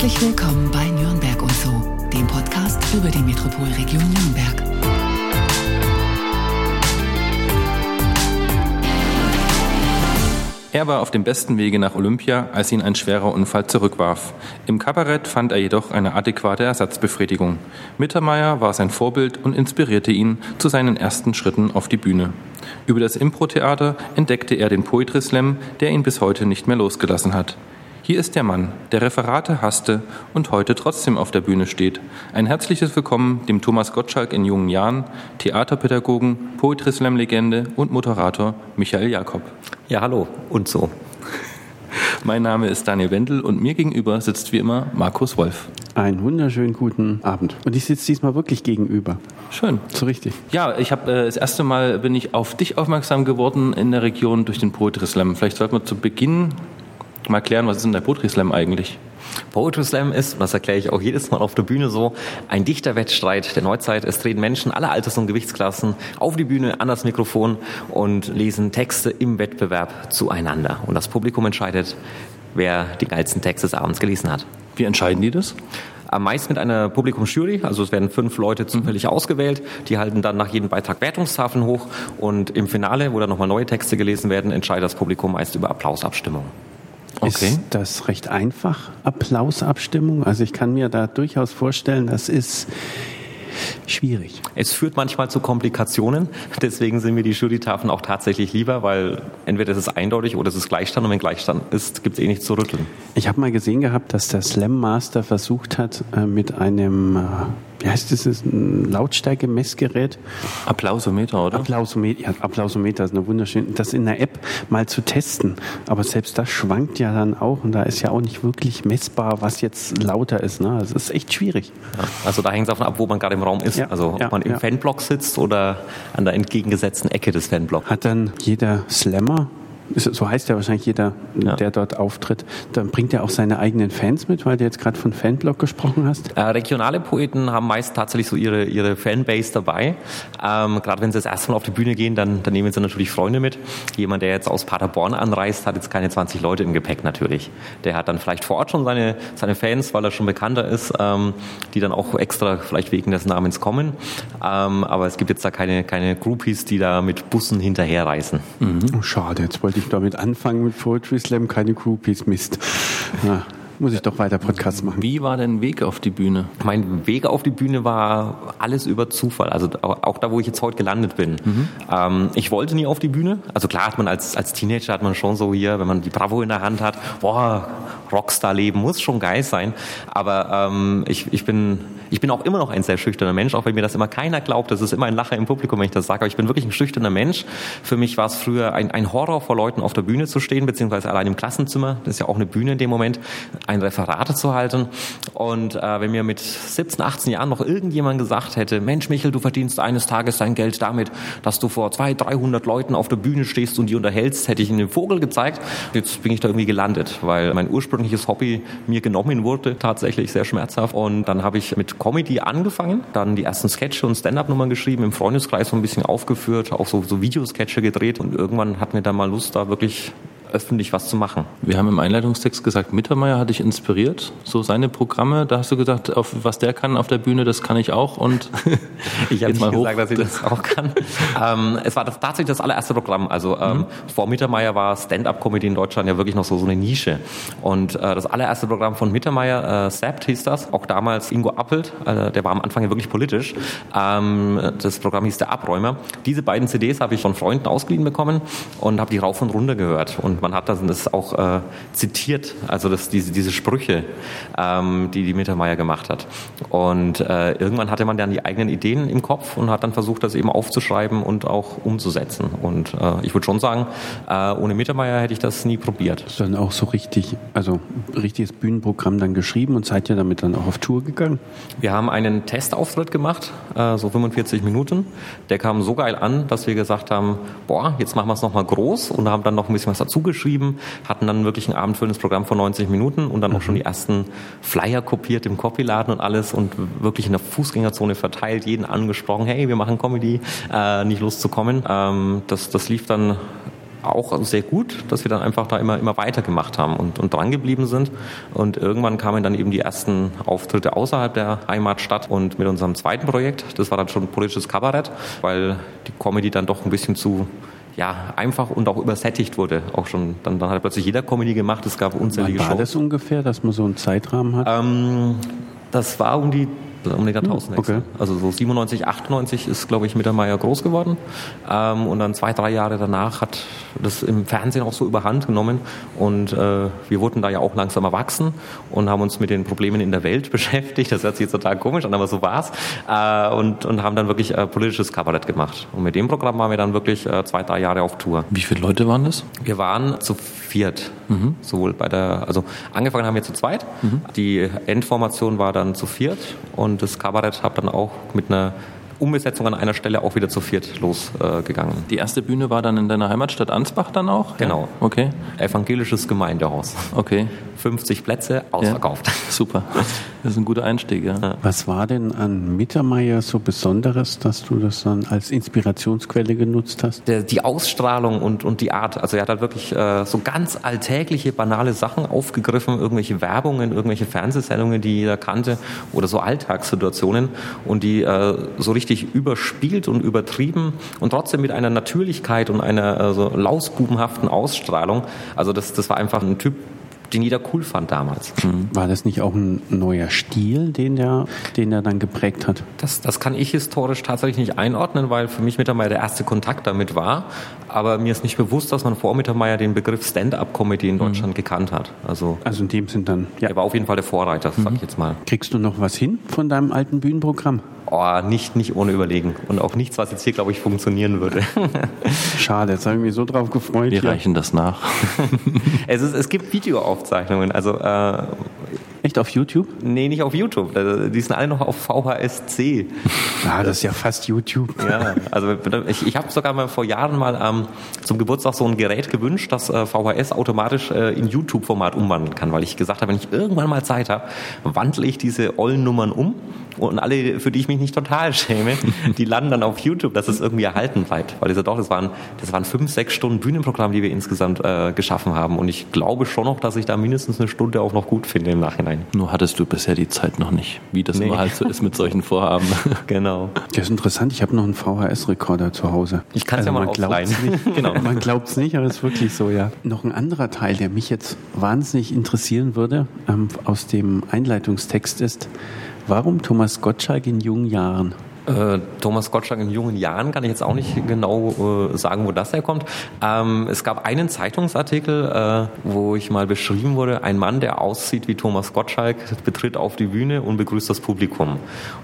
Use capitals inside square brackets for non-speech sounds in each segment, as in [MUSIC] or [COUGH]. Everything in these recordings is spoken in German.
Herzlich willkommen bei Nürnberg und so, dem Podcast über die Metropolregion Nürnberg. Er war auf dem besten Wege nach Olympia, als ihn ein schwerer Unfall zurückwarf. Im Kabarett fand er jedoch eine adäquate Ersatzbefriedigung. Mittermeier war sein Vorbild und inspirierte ihn zu seinen ersten Schritten auf die Bühne. Über das Impro-Theater entdeckte er den Poetry Slam, der ihn bis heute nicht mehr losgelassen hat. Hier ist der Mann, der Referate hasste und heute trotzdem auf der Bühne steht. Ein herzliches Willkommen dem Thomas Gottschalk in jungen Jahren, Theaterpädagogen, Poetry Slam Legende und Moderator Michael Jakob. Ja, hallo und so. Mein Name ist Daniel Wendel und mir gegenüber sitzt wie immer Markus Wolf. Einen wunderschönen guten Abend. Und ich sitze diesmal wirklich gegenüber. Schön. So richtig. Ja, ich habe äh, das erste Mal bin ich auf dich aufmerksam geworden in der Region durch den Poetry Slam. Vielleicht sollten wir zu Beginn mal klären, was ist denn der Poetry Slam eigentlich? Poetry Slam ist, das erkläre ich auch jedes Mal auf der Bühne so, ein dichter Wettstreit der Neuzeit. Es treten Menschen aller Alters- und Gewichtsklassen auf die Bühne, an das Mikrofon und lesen Texte im Wettbewerb zueinander. Und das Publikum entscheidet, wer die geilsten Texte des Abends gelesen hat. Wie entscheiden die das? Am meisten mit einer Publikumsjury, also es werden fünf Leute zufällig mhm. ausgewählt, die halten dann nach jedem Beitrag Wertungstafeln hoch und im Finale, wo dann nochmal neue Texte gelesen werden, entscheidet das Publikum meist über Applausabstimmung. Okay. Ist das recht einfach, Applausabstimmung? Also ich kann mir da durchaus vorstellen, das ist schwierig. Es führt manchmal zu Komplikationen. [LAUGHS] Deswegen sind mir die Jurytafeln auch tatsächlich lieber, weil entweder ist es eindeutig oder es ist Gleichstand und wenn Gleichstand ist, gibt es eh nichts zu rütteln. Ich habe mal gesehen gehabt, dass der Slam Master versucht hat, äh, mit einem äh, wie heißt das, ist ein Lautstärke-Messgerät? Applausometer, oder? Applausometer, ja, Applausometer ist eine wunderschöne, das in der App mal zu testen. Aber selbst das schwankt ja dann auch und da ist ja auch nicht wirklich messbar, was jetzt lauter ist. Ne? Das ist echt schwierig. Ja, also da hängt es davon ab, wo man gerade im Raum ist. Ja, also ob man im Fanblock sitzt oder an der entgegengesetzten Ecke des Fanblocks. Hat dann jeder Slammer so heißt ja wahrscheinlich jeder, ja. der dort auftritt, dann bringt er auch seine eigenen Fans mit, weil du jetzt gerade von Fanblog gesprochen hast? Äh, regionale Poeten haben meist tatsächlich so ihre, ihre Fanbase dabei. Ähm, gerade wenn sie das erste Mal auf die Bühne gehen, dann, dann nehmen sie natürlich Freunde mit. Jemand, der jetzt aus Paderborn anreist, hat jetzt keine 20 Leute im Gepäck natürlich. Der hat dann vielleicht vor Ort schon seine, seine Fans, weil er schon bekannter ist, ähm, die dann auch extra vielleicht wegen des Namens kommen. Ähm, aber es gibt jetzt da keine, keine Groupies, die da mit Bussen hinterherreisen. Mhm. Oh, schade, jetzt wollte ich damit anfangen mit Poetry Slam, keine Groupies, Mist. Ja muss ich doch weiter Podcasts machen. Wie war dein Weg auf die Bühne? Mein Weg auf die Bühne war alles über Zufall. Also auch da, wo ich jetzt heute gelandet bin. Mhm. Ähm, ich wollte nie auf die Bühne. Also klar hat man als, als Teenager hat man schon so hier, wenn man die Bravo in der Hand hat, boah, Rockstar-Leben muss schon geil sein. Aber ähm, ich, ich, bin, ich bin auch immer noch ein sehr schüchterner Mensch, auch wenn mir das immer keiner glaubt. Das ist immer ein Lacher im Publikum, wenn ich das sage. Aber ich bin wirklich ein schüchterner Mensch. Für mich war es früher ein, ein Horror, vor Leuten auf der Bühne zu stehen, beziehungsweise allein im Klassenzimmer. Das ist ja auch eine Bühne in dem Moment ein Referat zu halten. Und äh, wenn mir mit 17, 18 Jahren noch irgendjemand gesagt hätte, Mensch Michel, du verdienst eines Tages dein Geld damit, dass du vor 200, 300 Leuten auf der Bühne stehst und die unterhältst, hätte ich ihnen den Vogel gezeigt. Jetzt bin ich da irgendwie gelandet, weil mein ursprüngliches Hobby mir genommen wurde, tatsächlich sehr schmerzhaft. Und dann habe ich mit Comedy angefangen, dann die ersten Sketche und Stand-up-Nummern geschrieben, im Freundeskreis so ein bisschen aufgeführt, auch so, so Videosketche gedreht und irgendwann hat mir dann mal Lust, da wirklich öffentlich was zu machen. Wir haben im Einleitungstext gesagt, Mittermeier hat dich inspiriert, so seine Programme. Da hast du gesagt, auf, was der kann auf der Bühne, das kann ich auch. Und [LAUGHS] ich habe nicht mal gesagt, dass ich das auch kann. [LAUGHS] ähm, es war das, tatsächlich das allererste Programm. Also ähm, mhm. vor Mittermeier war Stand-up-Comedy in Deutschland ja wirklich noch so, so eine Nische. Und äh, das allererste Programm von Mittermeier, äh, Sapt hieß das, auch damals Ingo Appelt, äh, der war am Anfang ja wirklich politisch. Ähm, das Programm hieß Der Abräumer. Diese beiden CDs habe ich von Freunden ausgeliehen bekommen und habe die rauf und runter gehört. Und man hat das auch äh, zitiert, also das, diese, diese Sprüche, ähm, die die Mittermeier gemacht hat. Und äh, irgendwann hatte man dann die eigenen Ideen im Kopf und hat dann versucht, das eben aufzuschreiben und auch umzusetzen. Und äh, ich würde schon sagen, äh, ohne Mittermeier hätte ich das nie probiert. Hast du dann auch so richtig, also richtiges Bühnenprogramm dann geschrieben und seid ihr damit dann auch auf Tour gegangen? Wir haben einen Testauftritt gemacht, äh, so 45 Minuten. Der kam so geil an, dass wir gesagt haben, boah, jetzt machen wir es nochmal groß und haben dann noch ein bisschen was dazu geschrieben, hatten dann wirklich ein abendfüllendes Programm von 90 Minuten und dann auch schon die ersten Flyer kopiert im Copyladen und alles und wirklich in der Fußgängerzone verteilt, jeden angesprochen, hey, wir machen Comedy, äh, nicht loszukommen. Ähm, das, das lief dann auch sehr gut, dass wir dann einfach da immer, immer weitergemacht haben und, und dran geblieben sind. Und irgendwann kamen dann eben die ersten Auftritte außerhalb der Heimatstadt und mit unserem zweiten Projekt, das war dann schon politisches Kabarett, weil die Comedy dann doch ein bisschen zu ja, einfach und auch übersättigt wurde. Auch schon, dann, dann hat plötzlich jeder Comedy gemacht, es gab unzählige Wann war Shows. das ungefähr, dass man so einen Zeitrahmen hat? Ähm, das war um die um den Jahrtausendwechsel. okay. Also so 97, 98 ist, glaube ich, Mittermeier groß geworden. Ähm, und dann zwei, drei Jahre danach hat das im Fernsehen auch so überhand genommen. Und äh, wir wurden da ja auch langsam erwachsen und haben uns mit den Problemen in der Welt [LAUGHS] beschäftigt. Das hört sich jetzt total komisch an, aber so war's. Äh, und, und haben dann wirklich äh, politisches Kabarett gemacht. Und mit dem Programm waren wir dann wirklich äh, zwei, drei Jahre auf Tour. Wie viele Leute waren das? Wir waren zu viert. Sowohl bei der, also angefangen haben wir zu zweit. Die Endformation war dann zu viert und das Kabarett hat dann auch mit einer Umbesetzung an einer Stelle auch wieder zu viert losgegangen. Die erste Bühne war dann in deiner Heimatstadt Ansbach dann auch? Genau. Ja? Okay. Evangelisches Gemeindehaus. Okay. 50 Plätze, Ja. ausverkauft. Super. Das ist ein guter Einstieg, ja. Was war denn an Mittermeier so Besonderes, dass du das dann als Inspirationsquelle genutzt hast? der, die Ausstrahlung und, und die Art. Also er hat halt wirklich äh, so ganz alltägliche, banale Sachen aufgegriffen, irgendwelche Werbungen, irgendwelche Fernsehsendungen, die jeder kannte oder so Alltagssituationen und die äh, so richtig überspielt und übertrieben und trotzdem mit einer Natürlichkeit und einer äh, so lausbubenhaften Ausstrahlung. Also das, das war einfach ein Typ, den jeder cool fand damals. War das nicht auch ein neuer Stil, den der, den er dann geprägt hat? Das, das kann ich historisch tatsächlich nicht einordnen, weil für mich Mittermeier der erste Kontakt damit war. Aber mir ist nicht bewusst, dass man vor Mittermeier den Begriff Stand-up-Comedy in Deutschland gekannt hat. Also Also in dem Sinn dann, ja. er war auf jeden Fall der Vorreiter, sag ich jetzt mal. Kriegst du noch was hin von deinem alten Bühnenprogramm? Oh, nicht, nicht ohne überlegen. Und auch nichts, was jetzt hier, glaube ich, funktionieren würde. [LAUGHS] Schade, jetzt habe ich mich so drauf gefreut. Wir hier. reichen das nach. [LAUGHS] es, ist, es gibt Videoaufzeichnungen. Also, äh, Echt auf YouTube? nee, nicht auf YouTube. Die sind alle noch auf VHS-C. Ja, das ist ja fast YouTube. Ja, also ich, ich habe sogar mal vor Jahren mal ähm, zum Geburtstag so ein Gerät gewünscht, das äh, VHS automatisch äh, in YouTube-Format umwandeln kann, weil ich gesagt habe, wenn ich irgendwann mal Zeit habe, wandle ich diese ollen Nummern um und alle, für die ich mich nicht total schäme, [LAUGHS] die landen dann auf YouTube, dass es irgendwie erhalten bleibt. Weil das doch, das waren, das waren fünf, sechs Stunden Bühnenprogramm, die wir insgesamt äh, geschaffen haben und ich glaube schon noch, dass ich da mindestens eine Stunde auch noch gut finde im Nachhinein. Nur hattest du bisher die Zeit noch nicht, wie das Nee. immer halt so ist mit solchen Vorhaben. [LAUGHS] Genau. Das ist interessant, ich habe noch einen VHS-Rekorder zu Hause. Ich kann's ja mal man glaubt's ausleihen. nicht. [LAUGHS] Genau, man glaubt es nicht, aber es ist wirklich so, ja. Noch ein anderer Teil, der mich jetzt wahnsinnig interessieren würde, ähm, aus dem Einleitungstext ist, warum Thomas Gottschalk in jungen Jahren? Äh, Thomas Gottschalk in jungen Jahren kann ich jetzt auch nicht genau äh, sagen, wo das herkommt. Ähm, es gab einen Zeitungsartikel, äh, wo ich mal beschrieben wurde, ein Mann, der aussieht wie Thomas Gottschalk, betritt auf die Bühne und begrüßt das Publikum.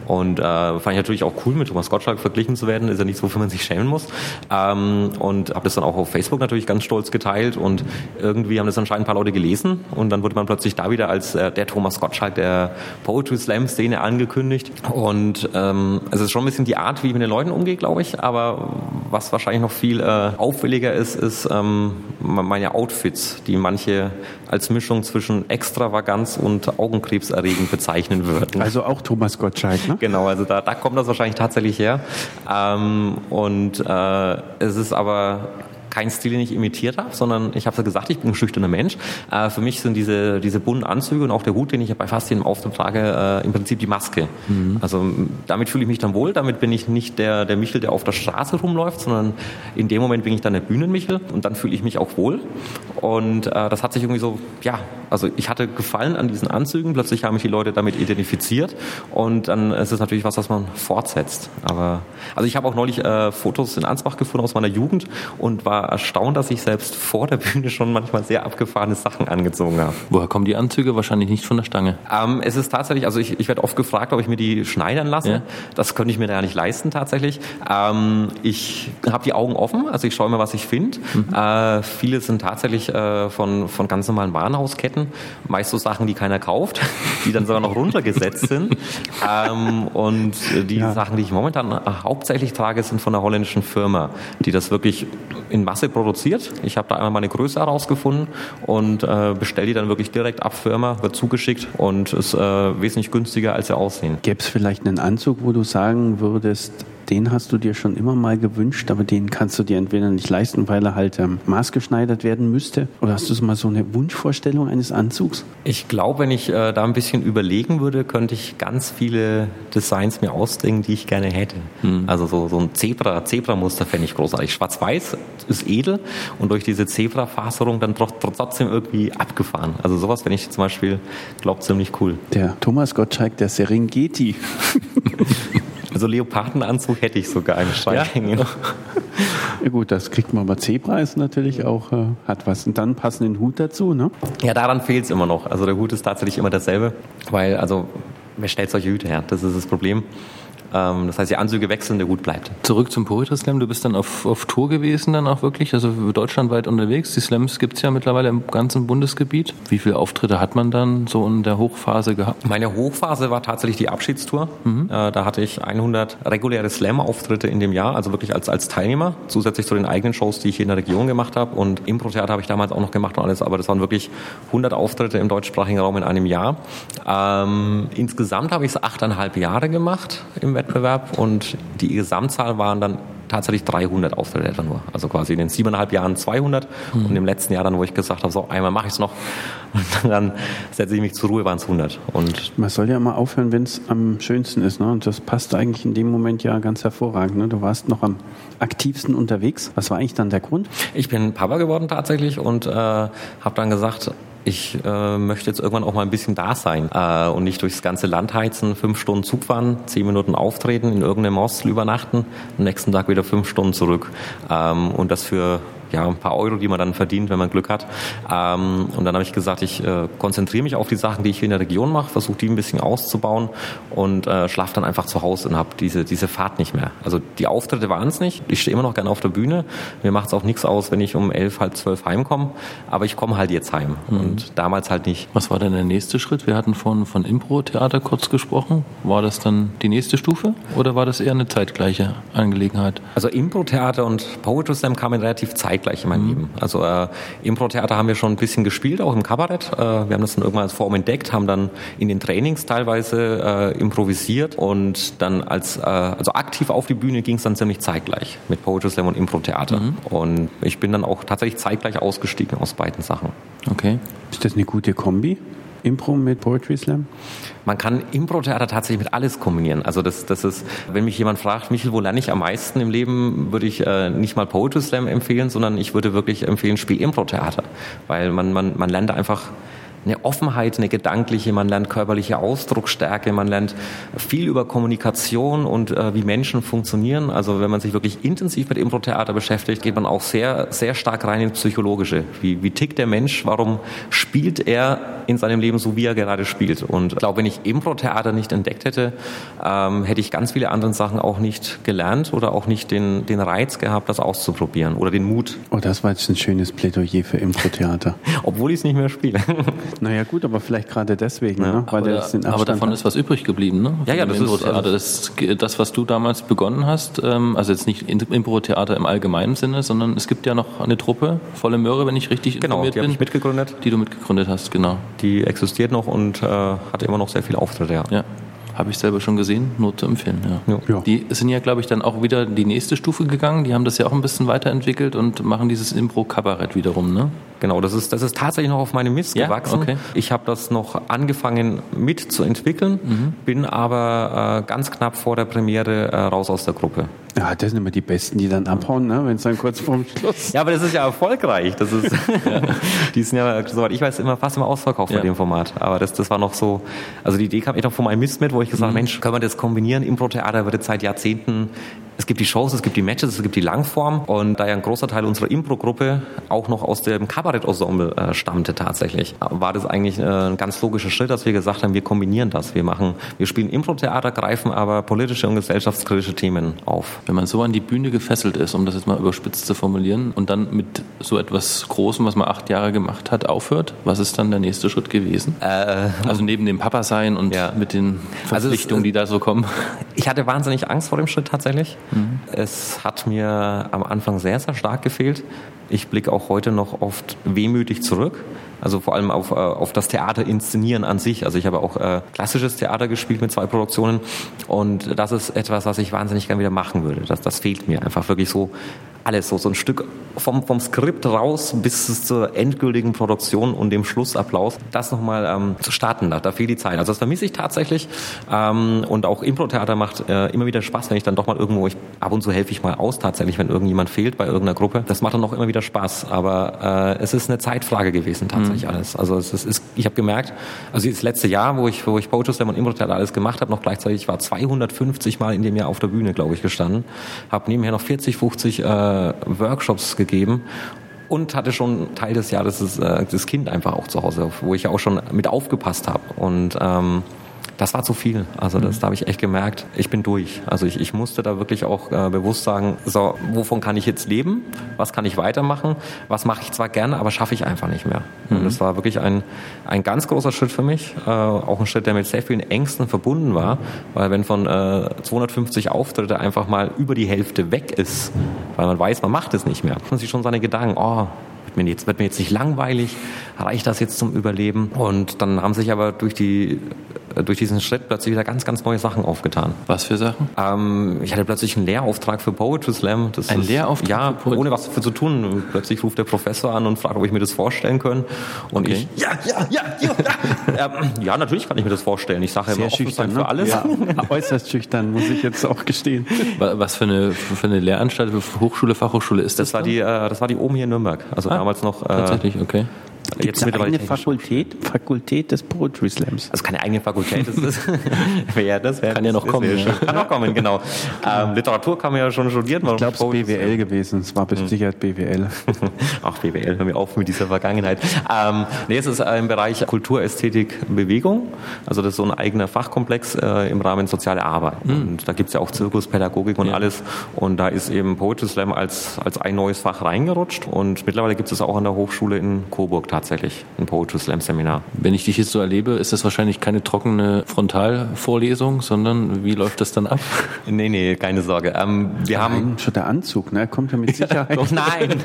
Und äh, fand ich natürlich auch cool, mit Thomas Gottschalk verglichen zu werden. Ist ja nichts, wofür man sich schämen muss. Ähm, und habe das dann auch auf Facebook natürlich ganz stolz geteilt und irgendwie haben das anscheinend ein paar Leute gelesen und dann wurde man plötzlich da wieder als äh, der Thomas Gottschalk der Poetry Slam Szene angekündigt und ähm, es ist schon ein bisschen die Art, wie ich mit den Leuten umgehe, glaube ich, aber was wahrscheinlich noch viel äh, auffälliger ist, ist ähm, meine Outfits, die manche als Mischung zwischen Extravaganz und Augenkrebserregend bezeichnen würden. Also auch Thomas Gottschalk, ne? Genau, also da, da kommt das wahrscheinlich tatsächlich her. Ähm, und äh, es ist aber kein Stil, den ich imitiert habe, sondern ich habe ja gesagt, ich bin ein schüchterner Mensch. Äh, für mich sind diese, diese bunten Anzüge und auch der Hut, den ich bei fast jedem Auftritt trage, äh, im Prinzip die Maske. Also m, damit fühle ich mich dann wohl, damit bin ich nicht der, der Michel, der auf der Straße rumläuft, sondern in dem Moment bin ich dann der Bühnenmichel und dann fühle ich mich auch wohl. Und äh, das hat sich irgendwie so, ja, also ich hatte Gefallen an diesen Anzügen, plötzlich haben mich die Leute damit identifiziert und dann ist es natürlich was, was man fortsetzt. Aber also ich habe auch neulich äh, Fotos in Ansbach gefunden aus meiner Jugend und war erstaunt, dass ich selbst vor der Bühne schon manchmal sehr abgefahrene Sachen angezogen habe. Woher kommen die Anzüge? Wahrscheinlich nicht von der Stange. Ähm, es ist tatsächlich, also ich, ich werde oft gefragt, ob ich mir die schneidern lasse. Ja. Das könnte ich mir ja nicht leisten tatsächlich. Ähm, ich habe die Augen offen, also ich schaue mir, was ich finde. Äh, viele sind tatsächlich äh, von, von ganz normalen Warenhausketten, meist so Sachen, die keiner kauft, die dann sogar noch runtergesetzt sind. Ähm, und die Sachen, die ich momentan äh, hauptsächlich trage, sind von einer holländischen Firma, die das wirklich in Masse produziert. Ich habe da einmal meine Größe herausgefunden und äh, bestelle die dann wirklich direkt ab Firma, wird zugeschickt und ist äh, wesentlich günstiger, als sie aussehen. Gäbe es vielleicht einen Anzug, wo du sagen würdest, den hast du dir schon immer mal gewünscht, aber den kannst du dir entweder nicht leisten, weil er halt ähm, maßgeschneidert werden müsste? Oder hast du mal so eine Wunschvorstellung eines Anzugs? Ich glaube, wenn ich äh, da ein bisschen überlegen würde, könnte ich ganz viele Designs mir ausdenken, die ich gerne hätte. Hm. Also so, so ein Zebra, Zebra-Muster fände ich großartig. Schwarz-Weiß ist edel und durch diese Zebra-Faserung dann trotzdem irgendwie abgefahren. Also sowas, wenn ich zum Beispiel, glaube ziemlich cool. Der Thomas Gottschalk, der Serengeti. [LAUGHS] also Leopardenanzug hätte ich sogar im Schrank ja. hängen. Ja gut, das kriegt man aber Zebra ist natürlich auch, äh, hat was. Und dann passenden Hut dazu, ne? Ja, daran fehlt es immer noch. Also der Hut ist tatsächlich immer derselbe, weil, also, wer stellt solche Hüte her? Das ist das Problem. Ähm, das heißt, die Anzüge wechseln, der gut bleibt. Zurück zum Poetry Slam. Du bist dann auf, auf Tour gewesen, dann auch wirklich, also deutschlandweit unterwegs. Die Slams gibt es ja mittlerweile im ganzen Bundesgebiet. Wie viele Auftritte hat man dann so in der Hochphase gehabt? Meine Hochphase war tatsächlich die Abschiedstour. Mhm. Äh, da hatte ich 100 reguläre Slam-Auftritte in dem Jahr, also wirklich als, als Teilnehmer, zusätzlich zu den eigenen Shows, die ich hier in der Region gemacht habe. Und Impro-Theater habe ich damals auch noch gemacht und alles, aber das waren wirklich 100 Auftritte im deutschsprachigen Raum in einem Jahr. Ähm, insgesamt habe ich es achteinhalb Jahre gemacht im Wettbewerb und die Gesamtzahl waren dann tatsächlich 300 Auftritte nur. Also quasi in den siebeneinhalb Jahren 200 mhm. und im letzten Jahr dann, wo ich gesagt habe, so einmal mache ich es noch [LAUGHS] und dann setze ich mich zur Ruhe, waren es 100. Und Man soll ja mal aufhören, wenn es am schönsten ist. Ne? Und das passt eigentlich in dem Moment ja ganz hervorragend. Ne? Du warst noch am aktivsten unterwegs. Was war eigentlich dann der Grund? Ich bin Papa geworden tatsächlich und äh, habe dann gesagt, ich äh, möchte jetzt irgendwann auch mal ein bisschen da sein äh, und nicht durchs ganze Land heizen, fünf Stunden Zug fahren, zehn Minuten auftreten, in irgendeinem Hostel übernachten, am nächsten Tag wieder fünf Stunden zurück. Ähm, und das für ja, ein paar Euro, die man dann verdient, wenn man Glück hat. Ähm, und dann habe ich gesagt, ich äh, konzentriere mich auf die Sachen, die ich hier in der Region mache, versuche die ein bisschen auszubauen und äh, schlafe dann einfach zu Hause und habe diese, diese Fahrt nicht mehr. Also die Auftritte waren es nicht. Ich stehe immer noch gerne auf der Bühne. Mir macht es auch nichts aus, wenn ich um elf, halb zwölf heimkomme. Aber ich komme halt jetzt heim mhm. und damals halt nicht. Was war denn der nächste Schritt? Wir hatten von, von Impro-Theater kurz gesprochen. War das dann die nächste Stufe oder war das eher eine zeitgleiche Angelegenheit? Also Impro-Theater und Poetry Slam kamen relativ zeitgleich zeitgleich in meinem mhm. Leben. Also äh, Impro-Theater haben wir schon ein bisschen gespielt, auch im Kabarett. Äh, wir haben das dann irgendwann als Form entdeckt, haben dann in den Trainings teilweise äh, improvisiert und dann als äh, also aktiv auf die Bühne ging es dann ziemlich zeitgleich mit Poetry Slam und Impro-Theater. Mhm. Und ich bin dann auch tatsächlich zeitgleich ausgestiegen aus beiden Sachen. Okay. Ist das eine gute Kombi? Impro mit Poetry Slam? Man kann Impro-Theater tatsächlich mit alles kombinieren. Also das, das ist, wenn mich jemand fragt, Michel, wo lerne ich am meisten im Leben, würde ich äh, nicht mal Poetry Slam empfehlen, sondern ich würde wirklich empfehlen, spiel Impro-Theater. Weil man, man, man lernt einfach eine Offenheit, eine gedankliche, man lernt körperliche Ausdrucksstärke, man lernt viel über Kommunikation und äh, wie Menschen funktionieren. Also wenn man sich wirklich intensiv mit Impro-Theater beschäftigt, geht man auch sehr, sehr stark rein ins Psychologische. Wie, wie tickt der Mensch? Warum spielt er in seinem Leben so, wie er gerade spielt? Und ich glaube, wenn ich Impro-Theater nicht entdeckt hätte, ähm, hätte ich ganz viele andere Sachen auch nicht gelernt oder auch nicht den, den Reiz gehabt, das auszuprobieren oder den Mut. Oh, das war jetzt ein schönes Plädoyer für Impro-Theater. [LAUGHS] Obwohl ich es nicht mehr spiele. [LAUGHS] Naja gut, aber vielleicht gerade deswegen, ja, ne? weil aber, das den aber davon hat. ist was übrig geblieben, ne? Ja, ja, das ist also das, das, was du damals begonnen hast, ähm, also jetzt nicht Impro-Theater im allgemeinen Sinne, sondern es gibt ja noch eine Truppe, Volle Möhre, wenn ich richtig genau, informiert die bin. ich mitgegründet. Die du mitgegründet hast, genau. Die existiert noch und äh, hat immer noch sehr viele Auftritte, ja. ja. Habe ich selber schon gesehen, nur zu empfehlen. Ja. Ja. Die sind ja, glaube ich, dann auch wieder die nächste Stufe gegangen. Die haben das ja auch ein bisschen weiterentwickelt und machen dieses Impro-Kabarett wiederum, ne? Genau, das ist, das ist tatsächlich noch auf meinem Mist ja? gewachsen. Okay. Ich habe das noch angefangen mitzuentwickeln, mhm. bin aber äh, ganz knapp vor der Premiere äh, raus aus der Gruppe. Ja, das sind immer die Besten, die dann abhauen, ne? wenn es dann kurz vorm Schluss Ja, aber das ist ja erfolgreich. Das ist, ja. [LAUGHS] die sind ja, soweit ich weiß, immer fast immer ausverkauft ja. bei dem Format. Aber das, das war noch so, also die Idee kam echt noch von meinem Mist mit, wo ich gesagt habe, mhm. Mensch, können wir das kombinieren? Impro-Theater wird jetzt seit Jahrzehnten es gibt die Shows, es gibt die Matches, es gibt die Langform und da ja ein großer Teil unserer Impro-Gruppe auch noch aus dem Kabarett-Ensemble äh, stammte tatsächlich, war das eigentlich äh, ein ganz logischer Schritt, dass wir gesagt haben, wir kombinieren das. Wir machen, wir spielen Impro-Theater, greifen aber politische und gesellschaftskritische Themen auf. Wenn man so an die Bühne gefesselt ist, um das jetzt mal überspitzt zu formulieren, und dann mit so etwas Großem, was man acht Jahre gemacht hat, aufhört, was ist dann der nächste Schritt gewesen? Äh, also neben dem Papa sein und ja. mit den Verpflichtungen, also es, die da so kommen. Ich hatte wahnsinnig Angst vor dem Schritt tatsächlich Mhm. Es hat mir am Anfang sehr, sehr stark gefehlt. Ich blicke auch heute noch oft wehmütig zurück. Also vor allem auf, äh, auf das Theater inszenieren an sich. Also ich habe auch äh, klassisches Theater gespielt mit zwei Produktionen und das ist etwas, was ich wahnsinnig gerne wieder machen würde. Das, das fehlt mir einfach wirklich so alles, so, so ein Stück vom, vom Skript raus bis zur endgültigen Produktion und dem Schlussapplaus, das nochmal ähm, zu starten, da, da fehlt die Zeit. Also das vermisse ich tatsächlich ähm, und auch Impro-Theater macht äh, immer wieder Spaß, wenn ich dann doch mal irgendwo, ich, ab und zu helfe ich mal aus tatsächlich, wenn irgendjemand fehlt bei irgendeiner Gruppe. Das macht dann auch immer wieder Spaß, aber äh, es ist eine Zeitfrage gewesen tatsächlich mhm. alles. Also es ist, ich habe gemerkt, also das letzte Jahr, wo ich, wo ich Poetry Slam und Impro-Theater alles gemacht habe, noch gleichzeitig, ich war 250 Mal in dem Jahr auf der Bühne, glaube ich, gestanden, habe nebenher noch 40, 50 äh, äh, Workshops gegeben und hatte schon Teil des Jahres das, äh, das Kind einfach auch zu Hause, wo ich auch schon mit aufgepasst habe. Und ähm, das war zu viel. Also das, mhm. da habe ich echt gemerkt, ich bin durch. Also ich, ich musste da wirklich auch äh, bewusst sagen, so, wovon kann ich jetzt leben? Was kann ich weitermachen? Was mache ich zwar gerne, aber schaffe ich einfach nicht mehr. Mhm. Und das war wirklich ein, ein ganz großer Schritt für mich. Äh, auch ein Schritt, der mit sehr vielen Ängsten verbunden war. Weil wenn von äh, 250 Auftritte einfach mal über die Hälfte weg ist, weil man weiß, man macht es nicht mehr, hat man sich schon seine Gedanken, oh, wird mir jetzt, wird mir jetzt nicht langweilig, reicht das jetzt zum Überleben? Und dann haben sich aber durch die durch diesen Schritt plötzlich wieder ganz, ganz neue Sachen aufgetan. Was für Sachen? Ähm, ich hatte plötzlich einen Lehrauftrag für Poetry Slam. Das Ein ist, Lehrauftrag? Ja, ohne was dafür zu tun. Plötzlich ruft der Professor an und fragt, ob ich mir das vorstellen kann. Und okay. ich, ja, ja, ja, ja, ja. [LAUGHS] ähm, ja, natürlich kann ich mir das vorstellen. Ich sage immer offen sein für ne? alles. Ja, [LAUGHS] äußerst schüchtern, muss ich jetzt auch gestehen. Was für eine, für eine Lehranstalt, Hochschule, Fachhochschule ist das? Das war die, äh, das war die oben hier in Nürnberg. Also ah, damals noch. Äh, tatsächlich, okay. Gibt es eine eigene Fakultät, Fakultät des Poetry Slams? Also keine eigene Fakultät, das ist, [LAUGHS] ja, das wär, kann ja noch kommen. Ja. Kann noch kommen, genau. Ähm, Literatur kann man ja schon studieren. Ich glaube, es ist BWL gewesen. Es war mit Sicherheit BWL. [LAUGHS] Ach, BWL, hör mir auf mit dieser Vergangenheit. Ähm, nee, es ist im Bereich Kultur, Ästhetik, Bewegung. Also das ist so ein eigener Fachkomplex äh, im Rahmen soziale Arbeit. Mhm. Und da gibt es ja auch Zirkuspädagogik und ja. alles. Und da ist eben Poetry Slam als, als ein neues Fach reingerutscht. Und mittlerweile gibt es auch an der Hochschule in Coburg tatsächlich, ein Poetry Slam Seminar. Wenn ich dich jetzt so erlebe, ist das wahrscheinlich keine trockene Frontalvorlesung, sondern wie läuft das dann ab? [LAUGHS] nee, nee, keine Sorge. Ähm, wir nein, haben schon der Anzug, ne? Kommt ja mit [LAUGHS] Sicherheit. Doch, nein,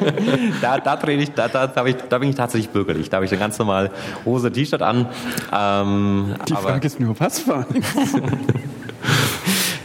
da, da, ich, da, da, da, ich, da bin ich tatsächlich bürgerlich. Da habe ich eine ganz normal Hose, T-Shirt an. Ähm, Die Frage ist nur, was für [LAUGHS]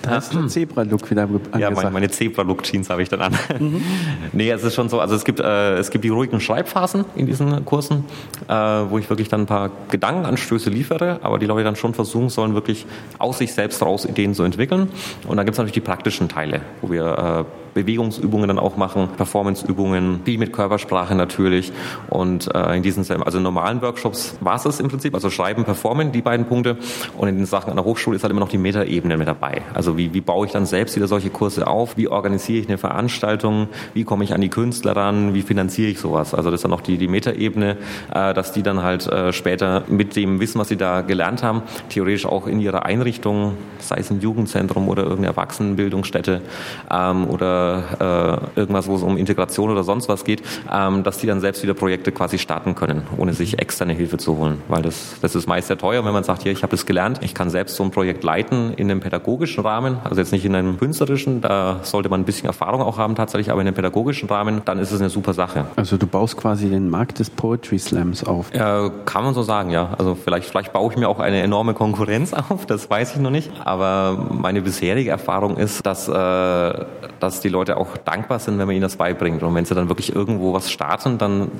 Da hast du einen Zebra-Look wieder angesagt. Ja, meine, meine Zebra-Look-Jeans habe ich dann an. Mhm. [LAUGHS] nee, es ist schon so, also es gibt, äh, es gibt die ruhigen Schreibphasen in diesen Kursen, äh, wo ich wirklich dann ein paar Gedankenanstöße liefere, aber die Leute dann schon versuchen sollen, wirklich aus sich selbst raus Ideen zu entwickeln. Und dann gibt es natürlich die praktischen Teile, wo wir äh, Bewegungsübungen dann auch machen, Performanceübungen, viel mit Körpersprache natürlich. Und äh, in diesen also in normalen Workshops war es das im Prinzip, also Schreiben, Performen, die beiden Punkte. Und in den Sachen an der Hochschule ist halt immer noch die Metaebene mit dabei. Also wie, wie baue ich dann selbst wieder solche Kurse auf? Wie organisiere ich eine Veranstaltung? Wie komme ich an die Künstler ran? Wie finanziere ich sowas? Also das ist dann auch die, die Metaebene, äh, dass die dann halt äh, später mit dem Wissen, was sie da gelernt haben, theoretisch auch in ihrer Einrichtung, sei es ein Jugendzentrum oder irgendeine Erwachsenenbildungsstätte ähm, oder irgendwas, wo es um Integration oder sonst was geht, ähm, dass die dann selbst wieder Projekte quasi starten können, ohne sich externe Hilfe zu holen. Weil das, das ist meist sehr teuer, wenn man sagt, hier, ich habe es gelernt, ich kann selbst so ein Projekt leiten in einem pädagogischen Rahmen, also jetzt nicht in einem künstlerischen, da sollte man ein bisschen Erfahrung auch haben tatsächlich, aber in einem pädagogischen Rahmen, dann ist es eine super Sache. Also du baust quasi den Markt des Poetry Slams auf. Ja, kann man so sagen, ja. Also vielleicht, vielleicht baue ich mir auch eine enorme Konkurrenz [LAUGHS] auf, das weiß ich noch nicht. Aber meine bisherige Erfahrung ist, dass, äh, dass die Leute auch dankbar sind, wenn man ihnen das beibringt. Und wenn sie dann wirklich irgendwo was starten, dann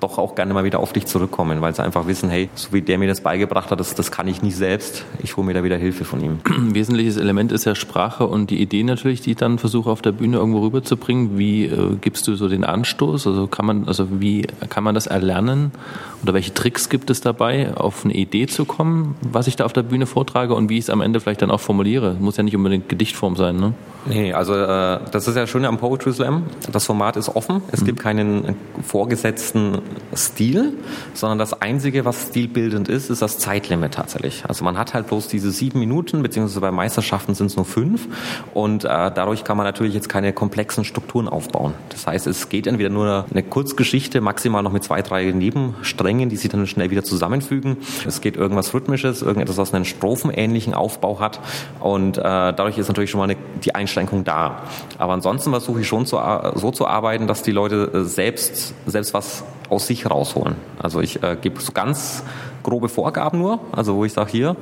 doch auch gerne mal wieder auf dich zurückkommen, weil sie einfach wissen, hey, so wie der mir das beigebracht hat, das, das kann ich nicht selbst. Ich hole mir da wieder Hilfe von ihm. Ein wesentliches Element ist ja Sprache und die Idee natürlich, die ich dann versuche auf der Bühne irgendwo rüberzubringen. Wie äh, gibst du so den Anstoß? Also kann man, also wie kann man das erlernen? Oder welche Tricks gibt es dabei, auf eine Idee zu kommen, was ich da auf der Bühne vortrage und wie ich es am Ende vielleicht dann auch formuliere? Muss ja nicht unbedingt Gedichtform sein, ne? Nee, also äh, das ist ja schön am Poetry Slam. Das Format ist offen. Es mhm. gibt keinen vorgesetzten Stil, sondern das Einzige, was stilbildend ist, ist das Zeitlimit tatsächlich. Also man hat halt bloß diese sieben Minuten, beziehungsweise bei Meisterschaften sind es nur fünf. Und äh, dadurch kann man natürlich jetzt keine komplexen Strukturen aufbauen. Das heißt, es geht entweder nur eine Kurzgeschichte, maximal noch mit zwei, drei Nebensträngen, die sich dann schnell wieder zusammenfügen. Es geht irgendwas Rhythmisches, irgendetwas, was einen strophenähnlichen Aufbau hat. Und äh, dadurch ist natürlich schon mal eine, die Einstellung Einschränkung da. Aber ansonsten versuche ich schon zu, so zu arbeiten, dass die Leute äh, selbst, selbst was aus sich rausholen. Also ich äh, gebe so ganz grobe Vorgaben nur, also wo ich sage hier,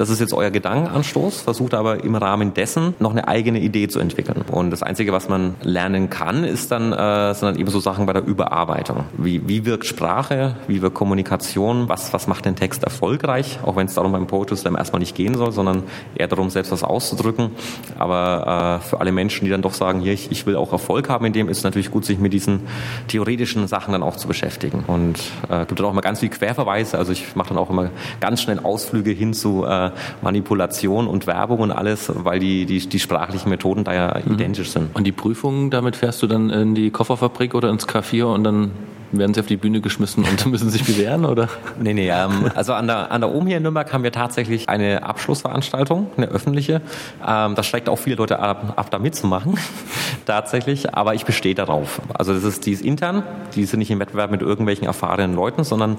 das ist jetzt euer Gedankenanstoß, versucht aber im Rahmen dessen noch eine eigene Idee zu entwickeln. Und das Einzige, was man lernen kann, ist dann, äh, sind dann eben so Sachen bei der Überarbeitung. Wie, wie wirkt Sprache, wie wirkt Kommunikation, was, was macht den Text erfolgreich, auch wenn es darum beim Poetry Slam erstmal nicht gehen soll, sondern eher darum, selbst was auszudrücken. Aber äh, für alle Menschen, die dann doch sagen, hier, ich, ich will auch Erfolg haben in dem, ist es natürlich gut, sich mit diesen theoretischen Sachen dann auch zu beschäftigen. Und äh, gibt dann auch mal ganz viel Querverweise. Also ich mache dann auch immer ganz schnell Ausflüge hin zu äh, Manipulation und Werbung und alles, weil die, die, die sprachlichen Methoden da ja mhm. identisch sind. Und die Prüfungen, damit fährst du dann in die Kofferfabrik oder ins K4 und dann werden sie auf die Bühne geschmissen und [LAUGHS] müssen sich bewähren, oder? Nee, nee, ähm, also an der, an der OM hier in Nürnberg haben wir tatsächlich eine Abschlussveranstaltung, eine öffentliche. Ähm, das schreckt auch viele Leute ab, ab da mitzumachen, [LAUGHS] tatsächlich, aber ich bestehe darauf. Also das ist, die ist intern, die sind nicht im Wettbewerb mit irgendwelchen erfahrenen Leuten, sondern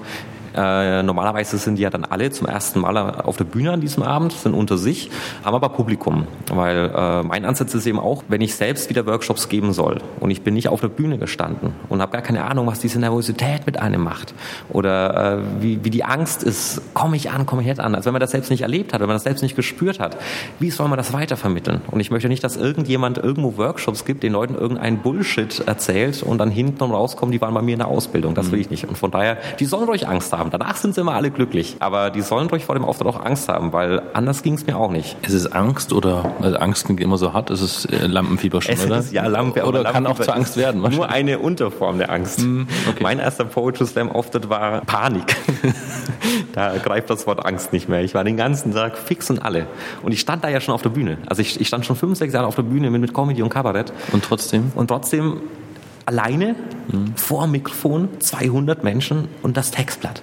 äh, normalerweise sind die ja dann alle zum ersten Mal auf der Bühne an diesem Abend, sind unter sich, haben aber Publikum. Weil äh, mein Ansatz ist eben auch, wenn ich selbst wieder Workshops geben soll und ich bin nicht auf der Bühne gestanden und habe gar keine Ahnung, was diese Nervosität mit einem macht oder äh, wie, wie die Angst ist, komme ich an, komme ich nicht an. Also wenn man das selbst nicht erlebt hat, wenn man das selbst nicht gespürt hat, wie soll man das weitervermitteln? Und ich möchte nicht, dass irgendjemand irgendwo Workshops gibt, den Leuten irgendeinen Bullshit erzählt und dann hinten rauskommen, die waren bei mir in der Ausbildung. Das will ich nicht. Und von daher, die sollen ruhig Angst haben. Danach sind sie immer alle glücklich. Aber die sollen ruhig vor dem Auftritt auch Angst haben, weil anders ging es mir auch nicht. Ist es Angst oder, also Angst klingt immer so hart, ist es äh, Lampenfieber schon, es oder? Ist, ja, Lampe, oder kann auch zur Angst werden. Nur eine Unterform der Angst. Mm, okay. Mein erster Poetry Slam Auftritt war Panik. [LAUGHS] da greift das Wort Angst nicht mehr. Ich war den ganzen Tag fix und alle. Und ich stand da ja schon auf der Bühne. Also ich, ich stand schon fünf, sechs Jahre auf der Bühne mit, mit Comedy und Kabarett. Und trotzdem? Und trotzdem alleine mhm. vor Mikrofon 200 Menschen und das Textblatt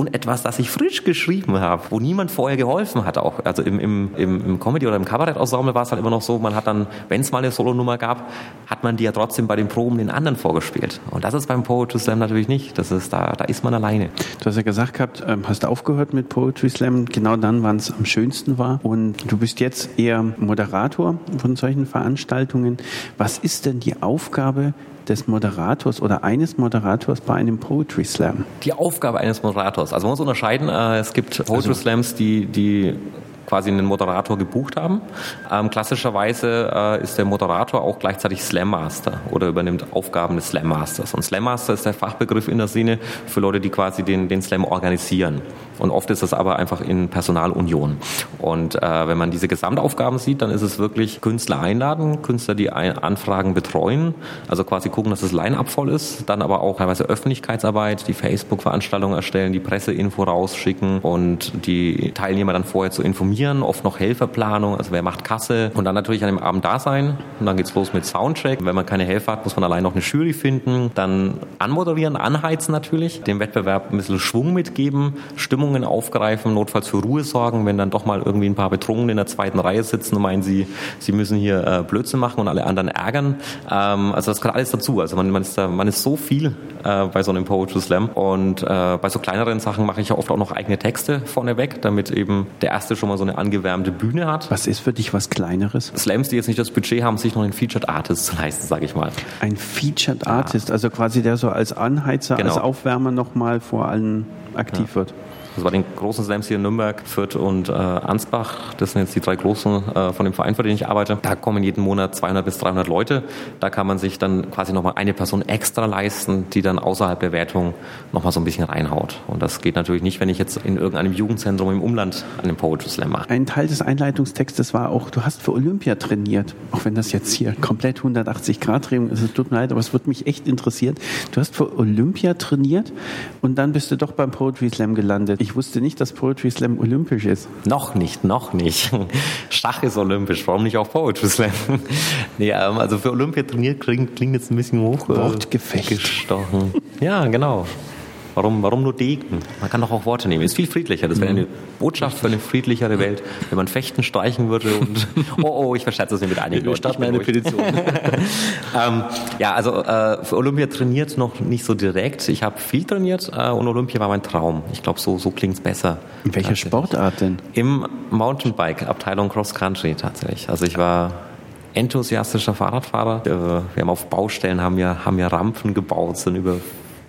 und etwas, das ich frisch geschrieben habe, wo niemand vorher geholfen hat. Auch also im, im, im Comedy oder im Kabarett-Ensemble war es halt immer noch so, man hat dann, wenn es mal eine Solonummer gab, hat man die ja trotzdem bei den Proben den anderen vorgespielt. Und das ist beim Poetry Slam natürlich nicht. Das ist da, da ist man alleine. Du hast ja gesagt gehabt, ähm, hast aufgehört mit Poetry Slam, genau dann, wann es am schönsten war. Und du bist jetzt eher Moderator von solchen Veranstaltungen. Was ist denn die Aufgabe des Moderators oder eines Moderators bei einem Poetry Slam? Die Aufgabe eines Moderators. Also man muss unterscheiden, äh, es gibt Poetry also Slams, die, die quasi einen Moderator gebucht haben. Ähm, klassischerweise äh, ist der Moderator auch gleichzeitig Slam Master oder übernimmt Aufgaben des Slam Masters. Und Slam Master ist der Fachbegriff in der Sinne für Leute, die quasi den, den Slam organisieren. Und oft ist das aber einfach in Personalunion. Und äh, wenn man diese Gesamtaufgaben sieht, dann ist es wirklich Künstler einladen, Künstler, die Anfragen betreuen, also quasi gucken, dass das Line-up voll ist, dann aber auch teilweise Öffentlichkeitsarbeit, die Facebook-Veranstaltungen erstellen, die Presseinfo rausschicken und die Teilnehmer dann vorher zu informieren, oft noch Helferplanung, also wer macht Kasse und dann natürlich an dem Abend da sein und dann geht's los mit Soundcheck. Wenn man keine Helfer hat, muss man allein noch eine Jury finden, dann anmoderieren, anheizen natürlich, dem Wettbewerb ein bisschen Schwung mitgeben, Stimmung Stimmungen aufgreifen, notfalls für Ruhe sorgen, wenn dann doch mal irgendwie ein paar Betrunkene in der zweiten Reihe sitzen und meinen, sie, sie müssen hier äh, Blödsinn machen und alle anderen ärgern. Ähm, also das gehört alles dazu. Also man, man, ist, da, man ist so viel äh, bei so einem Poetry Slam und äh, bei so kleineren Sachen mache ich ja oft auch noch eigene Texte vorneweg, damit eben der Erste schon mal so eine angewärmte Bühne hat. Was ist für dich was Kleineres? Slams, die jetzt nicht das Budget haben, sich noch einen Featured Artist zu leisten, sage ich mal. Ein Featured Artist, also quasi der so als Anheizer, genau. als Aufwärmer nochmal vor allen aktiv ja. wird. Also bei den großen Slams hier in Nürnberg, Fürth und äh, Ansbach, das sind jetzt die drei großen äh, von dem Verein, für den ich arbeite. Da kommen jeden Monat 200 bis 300 Leute. Da kann man sich dann quasi nochmal eine Person extra leisten, die dann außerhalb der Wertung nochmal so ein bisschen reinhaut. Und das geht natürlich nicht, wenn ich jetzt in irgendeinem Jugendzentrum im Umland einen Poetry Slam mache. Ein Teil des Einleitungstextes war auch, du hast für Olympia trainiert. Auch wenn das jetzt hier komplett 180 Grad Drehung ist, es tut mir leid, aber es wird mich echt interessieren. Du hast für Olympia trainiert und dann bist du doch beim Poetry Slam gelandet. Ich wusste nicht, dass Poetry Slam olympisch ist. Noch nicht, noch nicht. [LAUGHS] Schach ist olympisch, warum nicht auch Poetry Slam? [LAUGHS] nee, ähm, also für Olympia trainiert klingt, klingt jetzt ein bisschen hoch. Äh, Wortgefecht. Gestochen. Ja, genau. Warum, warum nur Degen? Man kann doch auch Worte nehmen. Ist viel friedlicher. Das wäre eine Botschaft für eine friedlichere Welt, wenn man Fechten streichen würde und [LAUGHS] oh oh, ich verschätze es mir mit einigen Wir starten eine Petition. [LAUGHS] ähm, ja, also äh, für Olympia trainiert noch nicht so direkt. Ich habe viel trainiert äh, und Olympia war mein Traum. Ich glaube, so, so klingt es besser. In welcher Sportart denn? Im Mountainbike, Abteilung Cross Country tatsächlich. Also ich war enthusiastischer Fahrradfahrer. Wir haben auf Baustellen haben wir, haben wir Rampen gebaut, sind über